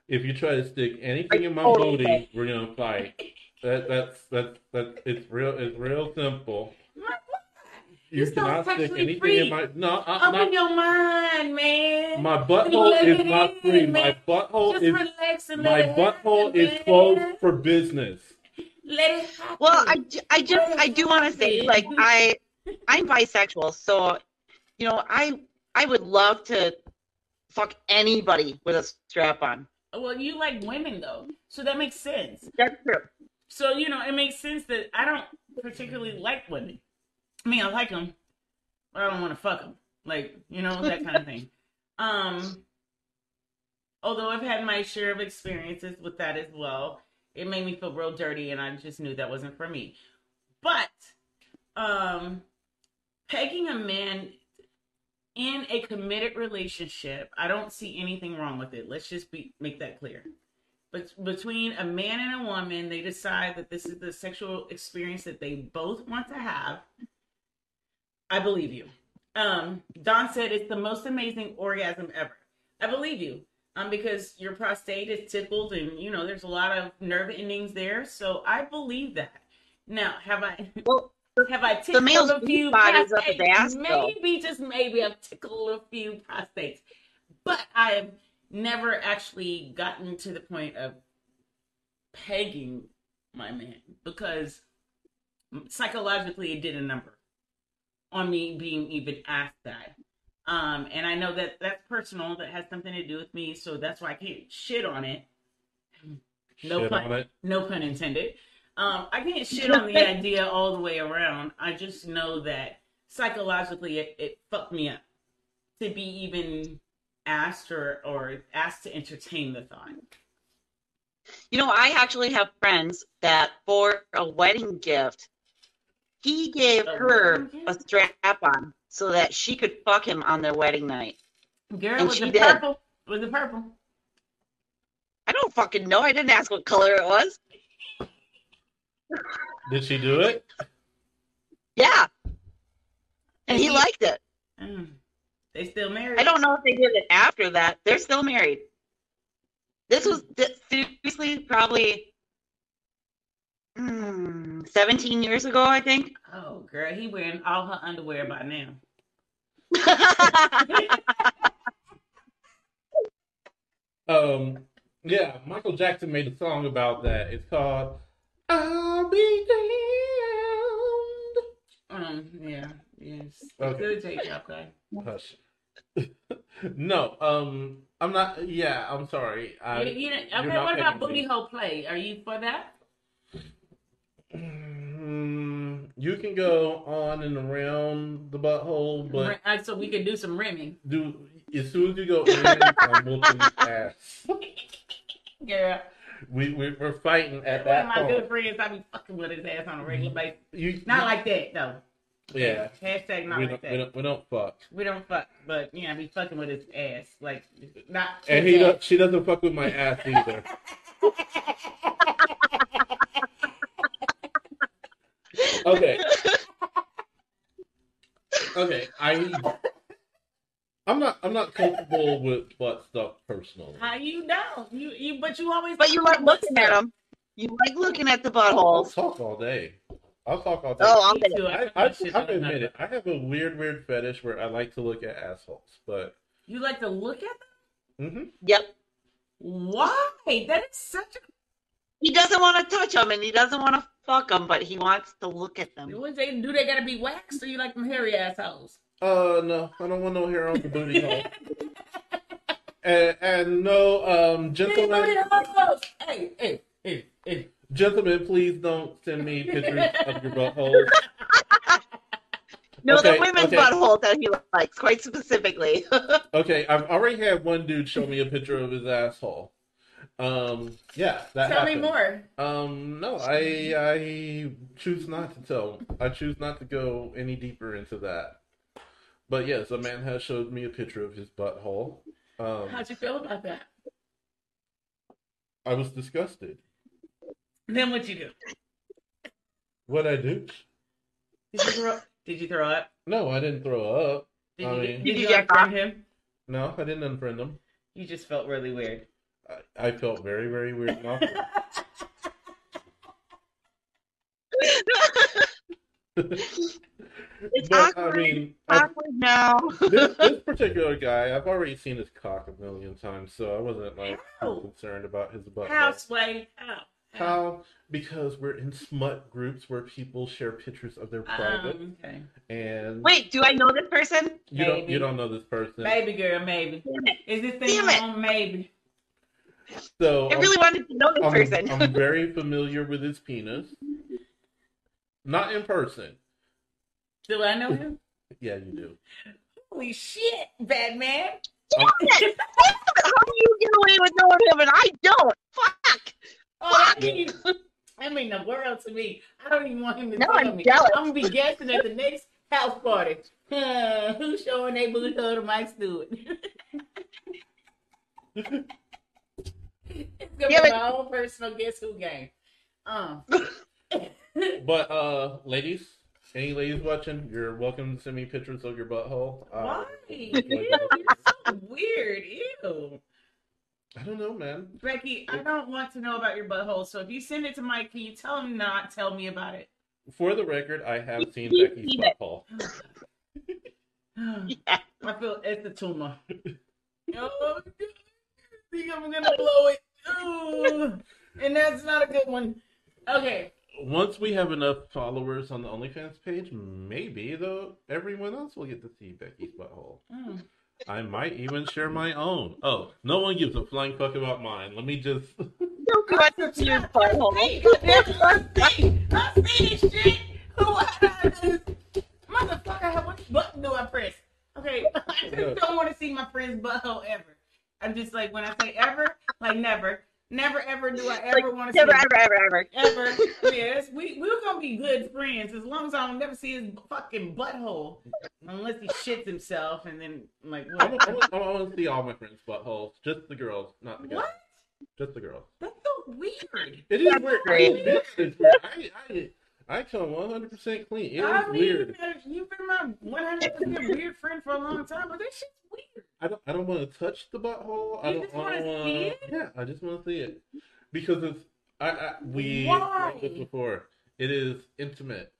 A: If you try to stick anything in my
B: totally
A: booty, we're gonna fight. That that's that's that it's real it's real simple. You
C: You're so
A: cannot stick
C: sexually
A: anything
C: free.
A: in my no I,
C: Open
A: not,
C: your mind, man.
A: my butthole
C: Let
A: is not
C: in,
A: free.
C: man.
A: My butthole
C: just
A: is
C: relax and
A: my
C: let
A: butthole
C: happen,
A: is
C: man.
A: closed for business.
C: Let it happen.
B: Well, I, I just I do want to say like I I'm bisexual, so you know I I would love to fuck anybody with a strap on.
C: Well, you like women though, so that makes sense.
B: That's true.
C: So you know, it makes sense that I don't particularly like women. I mean, I like them, but I don't want to fuck them. Like you know that kind of thing. Um, although I've had my share of experiences with that as well, it made me feel real dirty, and I just knew that wasn't for me. But, um, pegging a man in a committed relationship, I don't see anything wrong with it. Let's just be make that clear. But between a man and a woman, they decide that this is the sexual experience that they both want to have. I believe you. Um, Don said it's the most amazing orgasm ever. I believe you. Um, because your prostate is tickled and you know there's a lot of nerve endings there. So I believe that. Now, have I
B: Well,
C: have I tickled a few
B: spot up his
C: prostates? Maybe just maybe I've tickled a few prostates, but I have never actually gotten to the point of pegging my man because psychologically it did a number on me being even asked that. Um, and I know that that's personal. That has something to do with me, so that's why I can't shit on it. No
A: Shit
C: pun,
A: on it.
C: no pun intended. Um, I can't shit on the idea all the way around. I just know that psychologically it, it fucked me up to be even asked or, or asked to entertain the thought.
B: you know I actually have friends that for a wedding gift, he gave
C: A
B: her a strap on so that she could fuck him on their wedding night.
C: Girl,
B: And
C: was
B: she
C: it
B: did.
C: purple? Was it purple?
B: I don't fucking know. I didn't ask what color it was.
A: Did she do it?
B: Yeah. And he
C: He-
B: liked it.
C: Mm. They still married.
B: I don't know if they did it after that. They're still married. This was th- seriously probably mm, 17 years ago, I think.
C: Oh, girl, he wearing all her underwear by now.
A: Um, yeah, Michael Jackson made a song about that. It's called "I'll Be Damned."
C: Um, yeah, yes.
A: Okay.
C: Good J Drop guy.
A: Hush. no, um, I'm not. Yeah, I'm sorry. I,
C: You- you okay, what about booty hole play? Are you for that?
A: Mm, you can go on and around the butthole, but
C: Ri- uh, so we can do some rimming.
A: do as soon as you go in, I'm whooping ass.
C: Yeah.
A: We we we're fighting at
C: One of
A: that
C: my
A: point.
C: good friends, I be fucking with his ass on a regular basis.
A: You
C: Not like that though.
A: Yeah.
C: Hashtag not
A: We
C: like
A: don't, we
C: that.
A: don't we don't fuck.
C: We don't fuck, but yeah, I be fucking with his ass. Like not
A: And he
C: ass.
A: does, she doesn't fuck with my ass either. Okay. Okay, I I'm not I'm not comfortable with butt stuff personally.
C: How you know? You you but you always
B: but you like looking at them. You like looking at the
A: I'll
B: buttholes.
A: talk all day. I'll talk all day.
B: Oh, I'm
C: Me
B: bet.
C: too.
A: I,
C: fuck
A: I, I
C: up.
A: admit it. I have a weird, weird fetish where I like to look at assholes. But
C: You like to look at them?
A: Mm-hmm.
B: Yep.
C: Why? That is such a
B: He doesn't want to touch them and he doesn't want to fuck them, but he wants to look at them.
C: what they do they gotta be waxed or you like them hairy assholes?
A: uh no, I don't want no hair on the booty hole. And, and no, um, gentlemen,
C: Hey, hey, hey, hey.
A: Gentlemen, please don't send me pictures of your buttholes.
B: No,
A: Okay,
B: the women's
A: okay.
B: butthole that he likes, quite specifically.
A: Okay, I've already had one dude show me a picture of his asshole. Um, yeah, that
C: Tell
A: happened.
C: me more.
A: Um, no, I I choose not to tell. I choose not to go any deeper into that. But yes, a man has showed me a picture of his butthole. Um,
C: How'd you feel about that?
A: I was disgusted.
C: Then what'd you do?
A: What I do?
C: Did you throw did you throw up?
A: No, I didn't throw up.
C: Did
A: I
C: you,
A: mean-
C: did
B: Did
C: you
B: you get
C: unfriend him?
A: No, I didn't unfriend him.
C: You just felt really weird.
A: I, I felt very, very weird and awkward.
B: It's
A: but
B: awkward.
A: I mean, I,
B: now.
A: this, this particular guy, I've already seen his cock a million times, so I wasn't like
C: How?
A: concerned about his butt.
C: How sway? How?
A: How? Because we're in smut groups where people share pictures of their private,
C: Um, okay.
A: and
B: Wait, do I know this person?
A: you don't you don't know this person.
C: Maybe girl, maybe. Is this thing
B: Damn it.
C: on? Maybe.
A: So
B: I really wanted to know this
A: I'm,
B: person.
A: I'm very familiar with his penis. Not in person.
C: Do I know him?
A: Yeah, you do.
C: Holy shit, Batman.
B: Damn it! How do you get away with knowing him and I don't? Fuck!
C: Oh, that mean, that mean the world to me. I don't even want him to
B: No,
C: tell
B: I'm
C: me.
B: jealous.
C: I'm gonna be guessing at the next house party. Huh, who's showing their booty hole to Mike Stewart? it's gonna
B: Yeah,
C: be
B: but-
C: my own personal guess who game. Um,
A: But uh, ladies, any ladies watching, you're welcome to send me pictures of your butthole. Uh,
C: why? Ew, you're so weird. Ew.
A: I don't know, man.
C: Becky, I don't want to know about your butthole. So if you send it to Mike, can you tell him not tell me about it?
A: For the record, I have seen Becky's butthole.
B: Yeah.
C: I feel it's a tumor. oh, I think I'm gonna blow it. Oh, and that's not a good one. Okay.
A: Once we have enough followers on the OnlyFans page, maybe though everyone else will get to see Becky's butthole.
C: Mm.
A: I might even share my own. Oh, no one gives a flying fuck about mine. Let me just.
B: Don't want to see your butthole.
C: Hey, goddamn, I see, I this shit. Who I this? Motherfucker, what button do I press? Okay, I just don't want to see my friend's butthole ever. I'm just like when I say ever, like never, never ever do I ever want to see.
B: Never,
C: it.
B: ever, ever, ever.
C: ever. Yes, we we're gonna be good friends as long as I don't never see his fucking butthole, unless he shits himself and then I'm like
A: I
C: what?
A: want, I want to see all my friends' buttholes. Just the girls, not the guys.
C: What?
A: Just the girls.
C: That's so weird.
A: It is
B: That's
A: weird.
B: great.
A: It is weird. I, I, I come 100 percent clean. It is
C: I mean,
A: weird.
C: you've been my 100 percent weird friend for a long time, but that shit's weird.
A: I don't. I don't want to touch the butthole. I don't
C: just wanna
A: wanna-
C: see it?
A: Yeah, I just want to see it because it's. I, I we
C: Why?
A: talked this before. It is intimate.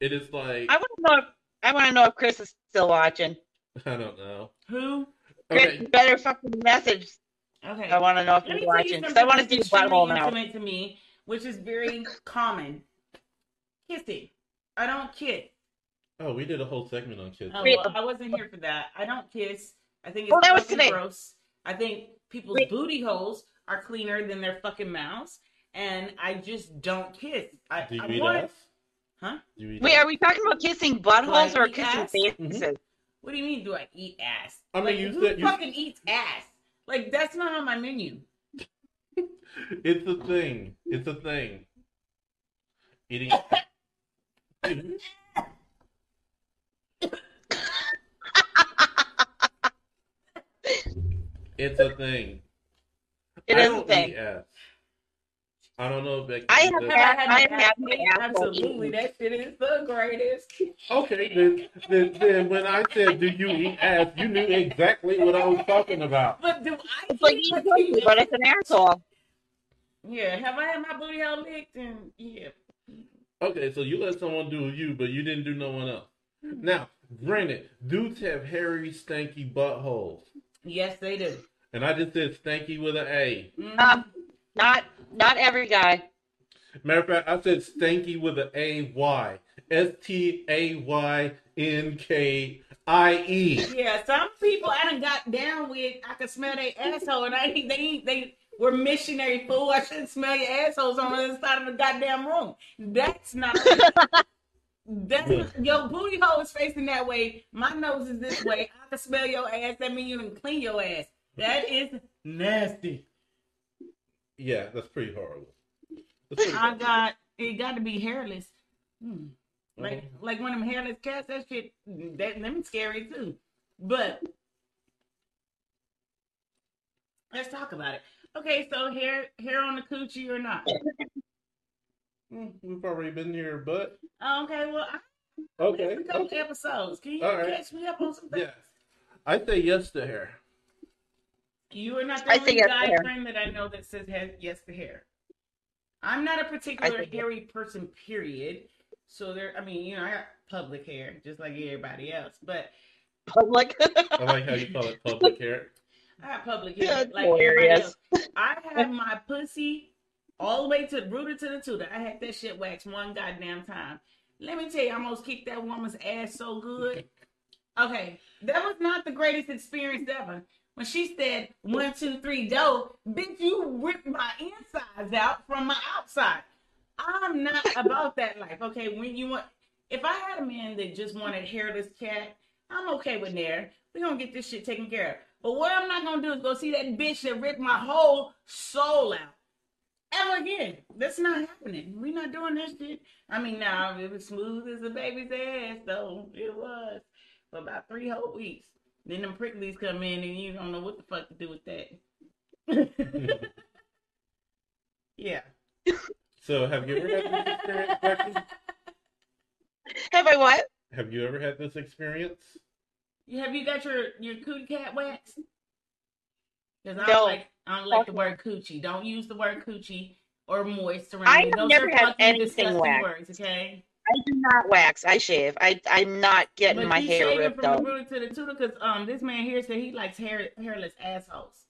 A: It is like
B: I want to know. If, I want to know if Chris is still watching.
A: I don't know.
C: Who?
B: Chris,
A: Okay,
B: better fucking message.
C: Okay.
B: I want to know if
C: Let
B: he's
C: me tell you
B: watching because I want to see
C: that's
B: his butthole
C: extremely
B: now.
C: intimate to me, which is very common. Kissing. I don't kiss.
A: oh, we did a whole segment on kids.
C: Oh, well, I wasn't here for that. I don't kiss. I think it's
B: Well, that was today.
C: gross. I think people's
B: Wait.
C: booty holes are cleaner than their fucking mouths, and I just don't kiss. I,
A: Do you
C: I
A: eat
C: want-
A: ass?
C: Huh?
A: Do you eat
B: Wait,
A: ass?
B: are we talking about kissing buttholes or kissing
C: ass?
B: faces? Mm-hmm.
C: What do you mean? Do I eat ass?
A: I mean,
C: like,
A: you
C: who
A: said you-
C: fucking eats ass? Like that's not on my menu.
A: It's a thing. It's a thing. Eating. it's a thing.
B: It is I a
A: don't
B: thing.
A: ass. I don't know if Becky
B: I have
A: it.
B: had- I have my
C: ass date?
B: asshole
C: Absolutely, that shit is the greatest.
A: Okay, then, then, then when I said, "Do you eat ass?" you knew exactly what I was talking about.
C: But do I?
B: It's like
C: eat
B: eating
C: pussy?
B: pussy, but it's an asshole.
C: Yeah, have I had my booty hole licked? And yeah,
A: Okay, so you let someone do you, but you didn't do no one else. Now, granted, dudes have hairy, stanky buttholes,
C: yes, they do.
A: and I just said stanky with an A.
B: Um, not not every guy.
A: Matter of fact, I said stanky with an A Y. S T A Y N K I E.
C: yeah, some people I done got down with. I could smell their asshole, and I think they ain't they were missionary fool. I shouldn't smell your assholes on the other side of the goddamn room. That's not. That's your booty hole is facing that way. My nose is this way. I can smell your ass. That means you can clean your ass. That is nasty.
A: Yeah, that's pretty horrible. That's pretty
C: I
A: horrible.
C: got it. Got to be hairless. Hmm. Like
A: Mhm.
C: like one of them hairless cats. That shit. That them scary too. But let's talk about it. Okay, so hair hair on the coochie or not?
A: Mm, We've already been here, but
C: Oh, okay, well, I,
A: okay.
C: a couple
A: okay.
C: episodes. Can you
A: All right.
C: catch me up on some things?
A: Yeah. I say yes to hair.
C: You are not the
B: I
C: only
B: think
C: guy
B: hair.
C: friend that I know that says yes to hair. I'm not a particular
B: think it-
C: hairy person, period. So there, I mean, you know, I got public hair just like everybody else, but
B: Public.
A: I like how you call it public hair.
C: I have public hair like everybody else. I have my pussy all the way to the rooted to the tutor. I had that shit waxed one goddamn time. Let me tell you, I almost kicked that woman's ass so good. Okay, that was not the greatest experience ever. When she said one, two, three, dough, bitch, you ripped my insides out from my outside. I'm not about that life. Okay, when you want, if I had a man that just wanted hairless cat, I'm okay with there. We're gonna get this shit taken care of. But what I'm not gonna do is go see that bitch that ripped my whole soul out. Ever again. That's not happening. We're not doing this shit. I mean, now it was smooth as a baby's ass, though. It was. For about three whole weeks. Then them pricklies come in and you don't know what the fuck to do with that. yeah.
A: So, have you ever had this experience, Becky?
B: Have I what?
A: Have you ever had this experience?
C: You- Have you got your your cootie cat wax? Because I don't like I don't like the word coochie. Don't use the word coochie or moist around
B: I
C: Those
B: never
C: are
B: had anything waxed.
C: words, okay?
B: I do not wax. I shave. I I'm not getting
C: But
B: my hair ripped
C: from
B: out.
C: the rooter to the tutor because um this man here said he likes hair hairless assholes.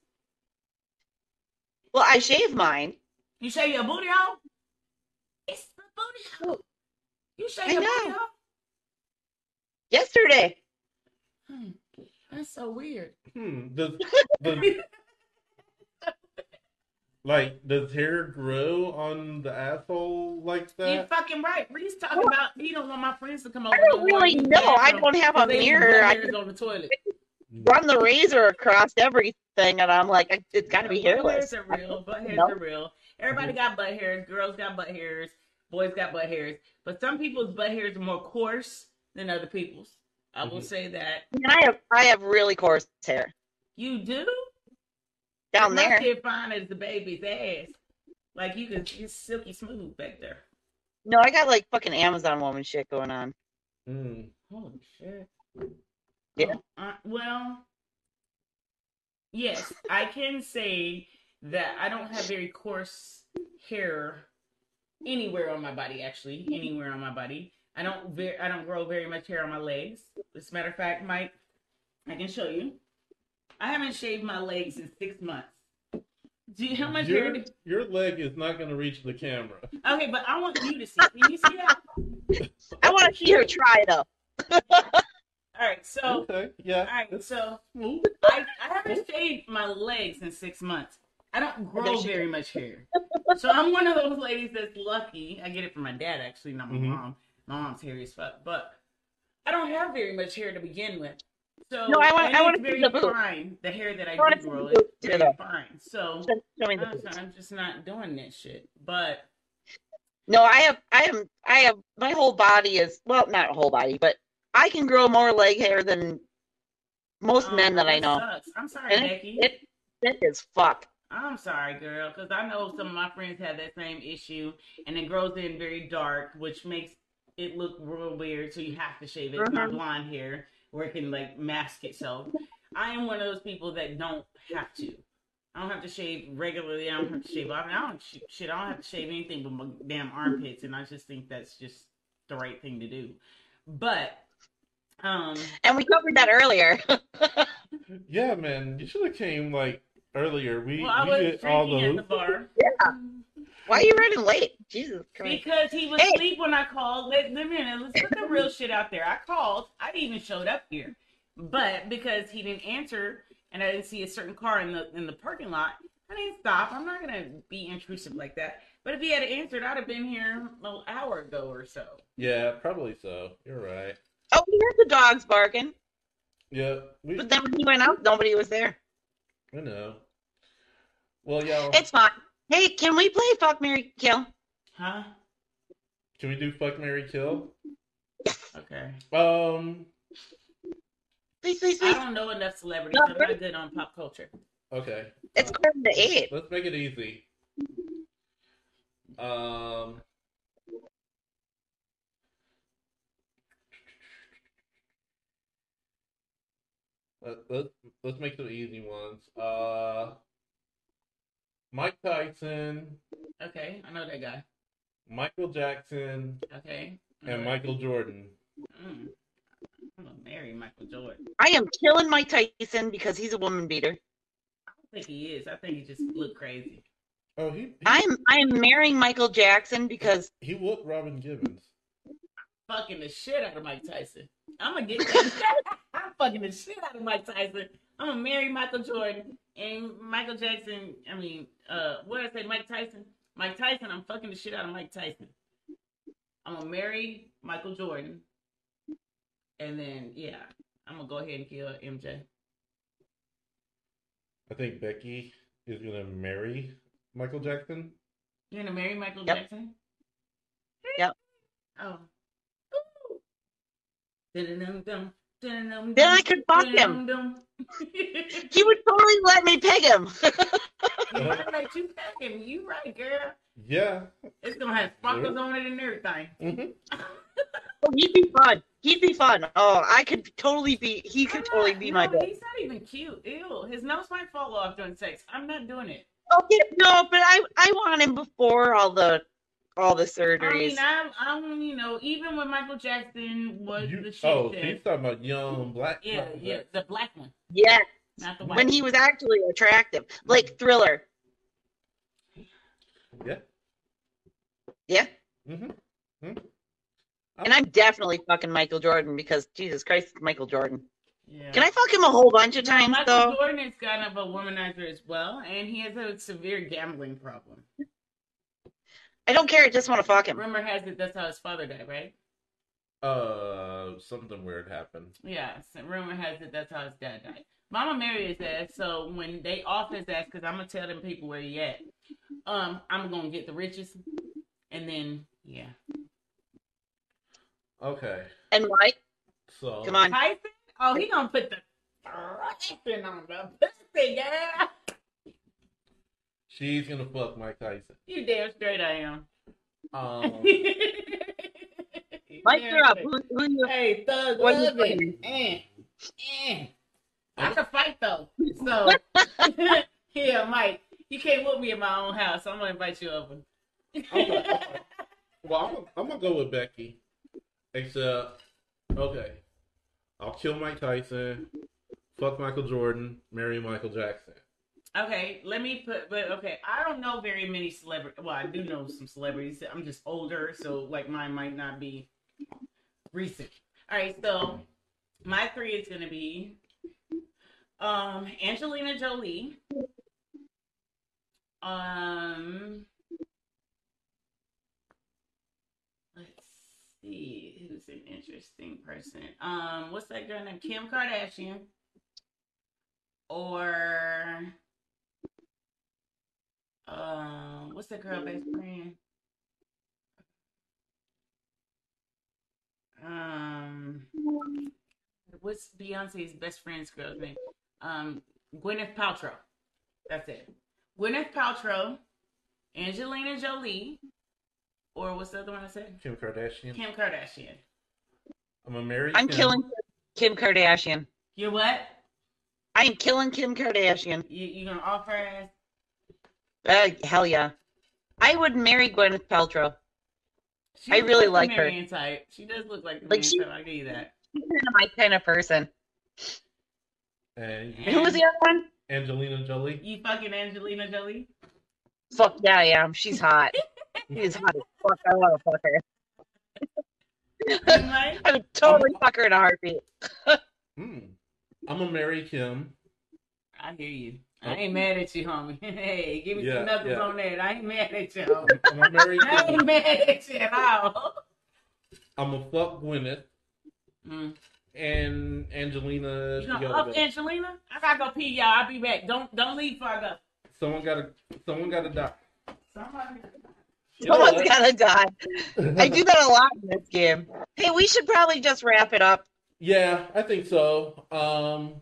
B: Well, I shave mine.
C: You shave your booty hole? It's the booty hole. You shave
B: I
C: your
B: know.
C: booty hole?
B: Yesterday.
C: Hmm. That's so weird.
A: Hmm. Does, does like does hair grow on the asshole like that?
C: You're fucking right. Reese talking about he don't want my friends to come over.
B: I don't really know. I don't have a
C: because they leave
B: mirror. I just
C: on the toilet.
B: run the razor across everything, and I'm like, it's got to be
C: Butt
B: hairless.
C: hairs are real. Butt hairs
B: Nope.
C: are real. Everybody got butt hairs. Girls got butt hairs. Boys got butt hairs. But some people's butt hairs are more coarse than other people's. I will
A: Mhm.
C: say that.
B: And I have I have really coarse hair
C: You do?
B: down
C: My
B: there.
C: kid fine as the baby's ass. Like you can, it's silky smooth back there.
B: No, I got like fucking Amazon woman shit going on.
A: Mm.
C: Holy shit.
B: Yeah.
C: Oh, uh, well, yes, I can say that I don't have very coarse hair anywhere on my body. Actually, anywhere on my body. I don't. Very, I don't grow very much hair on my legs. As a matter of fact, Mike, I can show you. I haven't shaved my legs in six months. Do you, how much hair?
A: Your,
C: do-
A: your leg is not going to reach the camera.
C: okay, but I want you to see. Can you see that?
B: I want to see her try it up.
C: All right, so.
A: okay, yeah.
C: All right, so. I, I haven't shaved my legs in six months. I don't grow
B: There
C: very much hair. So I'm one of those ladies that's lucky. I get it from my dad, actually, not my
A: Mhm.
C: mom. My mom's hairy as fuck. But I don't have very much hair to begin with. So
B: No, I
C: and
B: I
C: it's
B: see
C: very
B: the boot.
C: fine. The hair that I,
B: I
C: do
B: see
C: grow is
B: boot,
C: very fine. So
B: Show, show me the
C: I'm. I'm just not doing that shit. But
B: No, I have, I am, I have. My whole body is well, not whole body, but I can grow more leg hair than most
C: um,
B: men that I know.
C: sucks. I'm sorry,
B: And
C: Becky.
B: it, it is fuck.
C: I'm sorry, girl, because I know some of my friends have that same issue, and it grows in very dark, which makes it look real weird. So you have to shave it. It's not
B: Mhm.
C: blonde hair where it can like mask itself. I am one of those people that don't have to. I don't have to shave regularly. I don't have to shave. I, mean, I don't sh- shit. I don't have to shave anything but my damn armpits, and I just think that's just the right thing to do. But um,
B: And we covered that earlier.
A: Yeah, man. You should have came like earlier. We
C: well, I
A: we
C: was
A: did all
C: drinking at
A: those.
C: the bar.
B: Yeah. Why are you running late? Jesus Christ.
C: Because he was
B: Hey.
C: asleep when I called. Let, let me let's put the real shit out there. I called. I even showed up here, but because he didn't answer and I didn't see a certain car in the in the parking lot, I didn't stop. I'm not gonna be intrusive like that. But if he had answered, I'd have been here an hour ago or so.
A: Yeah, probably so. You're right.
B: Oh, we heard the dogs barking,
A: Yeah, we
B: but then when he went out, nobody was there.
A: I know. Well, y'all,
B: It's fine. Hey, can we play Fuck Mary Kill?
C: Huh?
A: can we do fuck Mary Kill?
C: Okay.
A: Um,
B: Please, please,
C: I don't know enough celebrities. I'm not good on pop culture.
A: okay.
B: It's according to eight.
A: Let's make it easy. Um, let, let, let's make some easy ones. Uh, Mike Tyson,
C: Okay, I know that guy.
A: Michael Jackson,
C: Okay. I
A: and
C: that-
A: Michael Jordan.
C: Mm. I'm gonna marry Michael Jordan.
B: I am killing Mike Tyson because he's a woman beater.
C: I don't think he is. I think he just looked crazy.
A: Oh, he he,
B: I'm I am marrying Michael Jackson because
A: he whooped Robin Givens.
C: Fucking the shit out of Mike Tyson. I'm gonna get that. I'm fucking the shit out of Mike Tyson. I'm gonna marry Michael Jordan and Michael Jackson. I mean, uh, what did I say? Mike Tyson. Mike Tyson. I'm fucking the shit out of Mike Tyson. I'm gonna marry Michael Jordan, and then yeah, I'm gonna go ahead and kill MJ.
A: I think Becky is gonna marry Michael Jackson.
C: You're gonna marry Michael
B: Yep.
C: Jackson?
B: Yep.
C: Oh. Ooh.
B: Then I could fuck him. He would totally let me pick him.
C: He might let you pack him. You right, girl.
A: Yeah.
C: It's gonna have sparkles on it and everything.
A: hmm
B: Oh, He'd be fun. He'd be fun. Oh, I could totally be. He could
C: I'm
B: totally be
C: no,
B: my bitch.
C: He's not even cute. Ew. His nose might fall off during sex. I'm not doing it.
B: Okay, no, but I I want him before all the all the surgeries.
C: I mean, I'm, I'm, you know, even when Michael Jackson was
A: You,
C: the shit.
A: oh,
C: tip-
A: she's talking about young black.
C: yeah, yeah, the black one,
B: yeah,
C: not the white.
B: when he was actually attractive, like Thriller.
A: Yeah.
B: Yeah,
A: hmm
B: and I'm definitely fucking Michael Jordan because Jesus Christ, Michael Jordan.
C: Yeah.
B: Can I fuck him a whole bunch of times
C: Michael
B: though?
C: Jordan is kind of a womanizer as well, and he has a severe gambling problem.
B: I don't care. I just want to fuck him.
C: Rumor has it that's how his father died, right?
A: Uh, something weird happened.
C: Yeah, rumor has it that's how his dad died. Mama Mary is ass, so when they off his ass, because I'm gonna tell them people where he at. Um, I'm gonna get the riches, and then yeah,
A: Okay,
B: And Mike,
A: so
B: come on.
C: Tyson. Oh, he gonna put the Tyson on the pussy, yeah.
A: She's gonna fuck Mike Tyson.
C: You damn straight I am.
A: Um,
B: Mike, you're up. Who, who you?
C: Hey, Thug
B: What you
C: love it.
B: playing?
C: Eh, eh. I can fight though. So yeah, Mike, you can't whoop me in my own house. So I'm gonna invite you over.
A: Okay. well, I'm, gonna- I'm gonna go with Becky. Except, okay, I'll kill Mike Tyson, fuck Michael Jordan, marry Michael Jackson.
C: Okay, let me put. But okay, I don't know very many celebrities. Well, I do know some celebrities. I'm just older, so like mine might not be recent. All right, so my three is gonna be um Angelina Jolie. Um, let's see who's an interesting person. Um, what's that girl named Kim Kardashian? Or um, what's that girl best friend? Um, what's Beyonce's best friend's girl's name? Um, Gwyneth Paltrow. That's it. Gwyneth Paltrow, Angelina Jolie, or what's the other one I said?
A: Kim Kardashian.
C: Kim Kardashian.
A: I'm gonna marry.
B: I'm
A: Kim.
B: killing Kim Kardashian.
C: You're what?
B: I am killing Kim Kardashian.
C: You you gonna offer ass?
B: Uh, hell yeah. I would marry Gwyneth Paltrow.
C: She
B: I really
C: the
B: like her.
C: Marion type. She does look like the
B: Like
C: Marion
B: she-
C: type. I give you that.
B: She's kind of my kind of person.
A: And
B: And who was the other one?
A: Angelina Jolie.
C: You fucking Angelina Jolie.
B: Fuck yeah, I am. She's hot. She's hot as fuck. I want to fuck her.
C: You might?
B: I would totally fuck her in a heartbeat.
A: Hmm. I'm gonna marry Kim.
C: I hear you. I ain't mad at you, homie. Hey, give me
A: Yeah,
C: some knuckles
A: yeah.
C: on that. I ain't mad at you. homie.
A: I'm gonna marry
C: I
A: Kim.
C: ain't mad at you at all.
A: I'm gonna fuck Gwyneth
C: Mm.
A: and Angelina.
C: You gonna up Angelina? I gotta go pee, y'all. I'll be back. Don't don't leave before I go.
A: Someone gotta. Someone gotta die.
C: Somebody.
B: Someone's
A: what?
B: gotta die. I do that a lot in this game. Hey, we should probably just wrap it up.
A: Yeah, I think so. Um,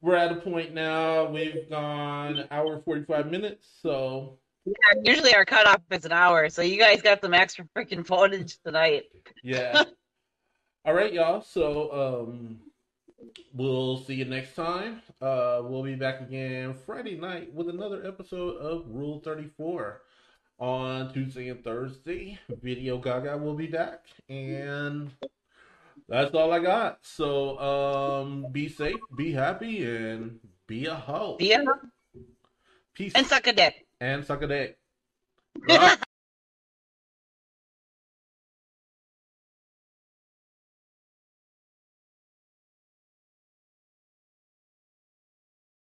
A: we're at a point now. We've gone hour forty five minutes. So
B: Yeah, usually our cutoff is an hour, so you guys got some extra freaking footage tonight.
A: yeah. All right, y'all. So um, we'll see you next time. Uh, we'll be back again Friday night with another episode of Rule Thirty Four. On Tuesday and Thursday, Video Gaga will be back, and that's all I got. So, um, be safe, be happy, and be a hoe.
B: Yeah,
A: Peace
B: and suck a dick.
A: and suck a dick.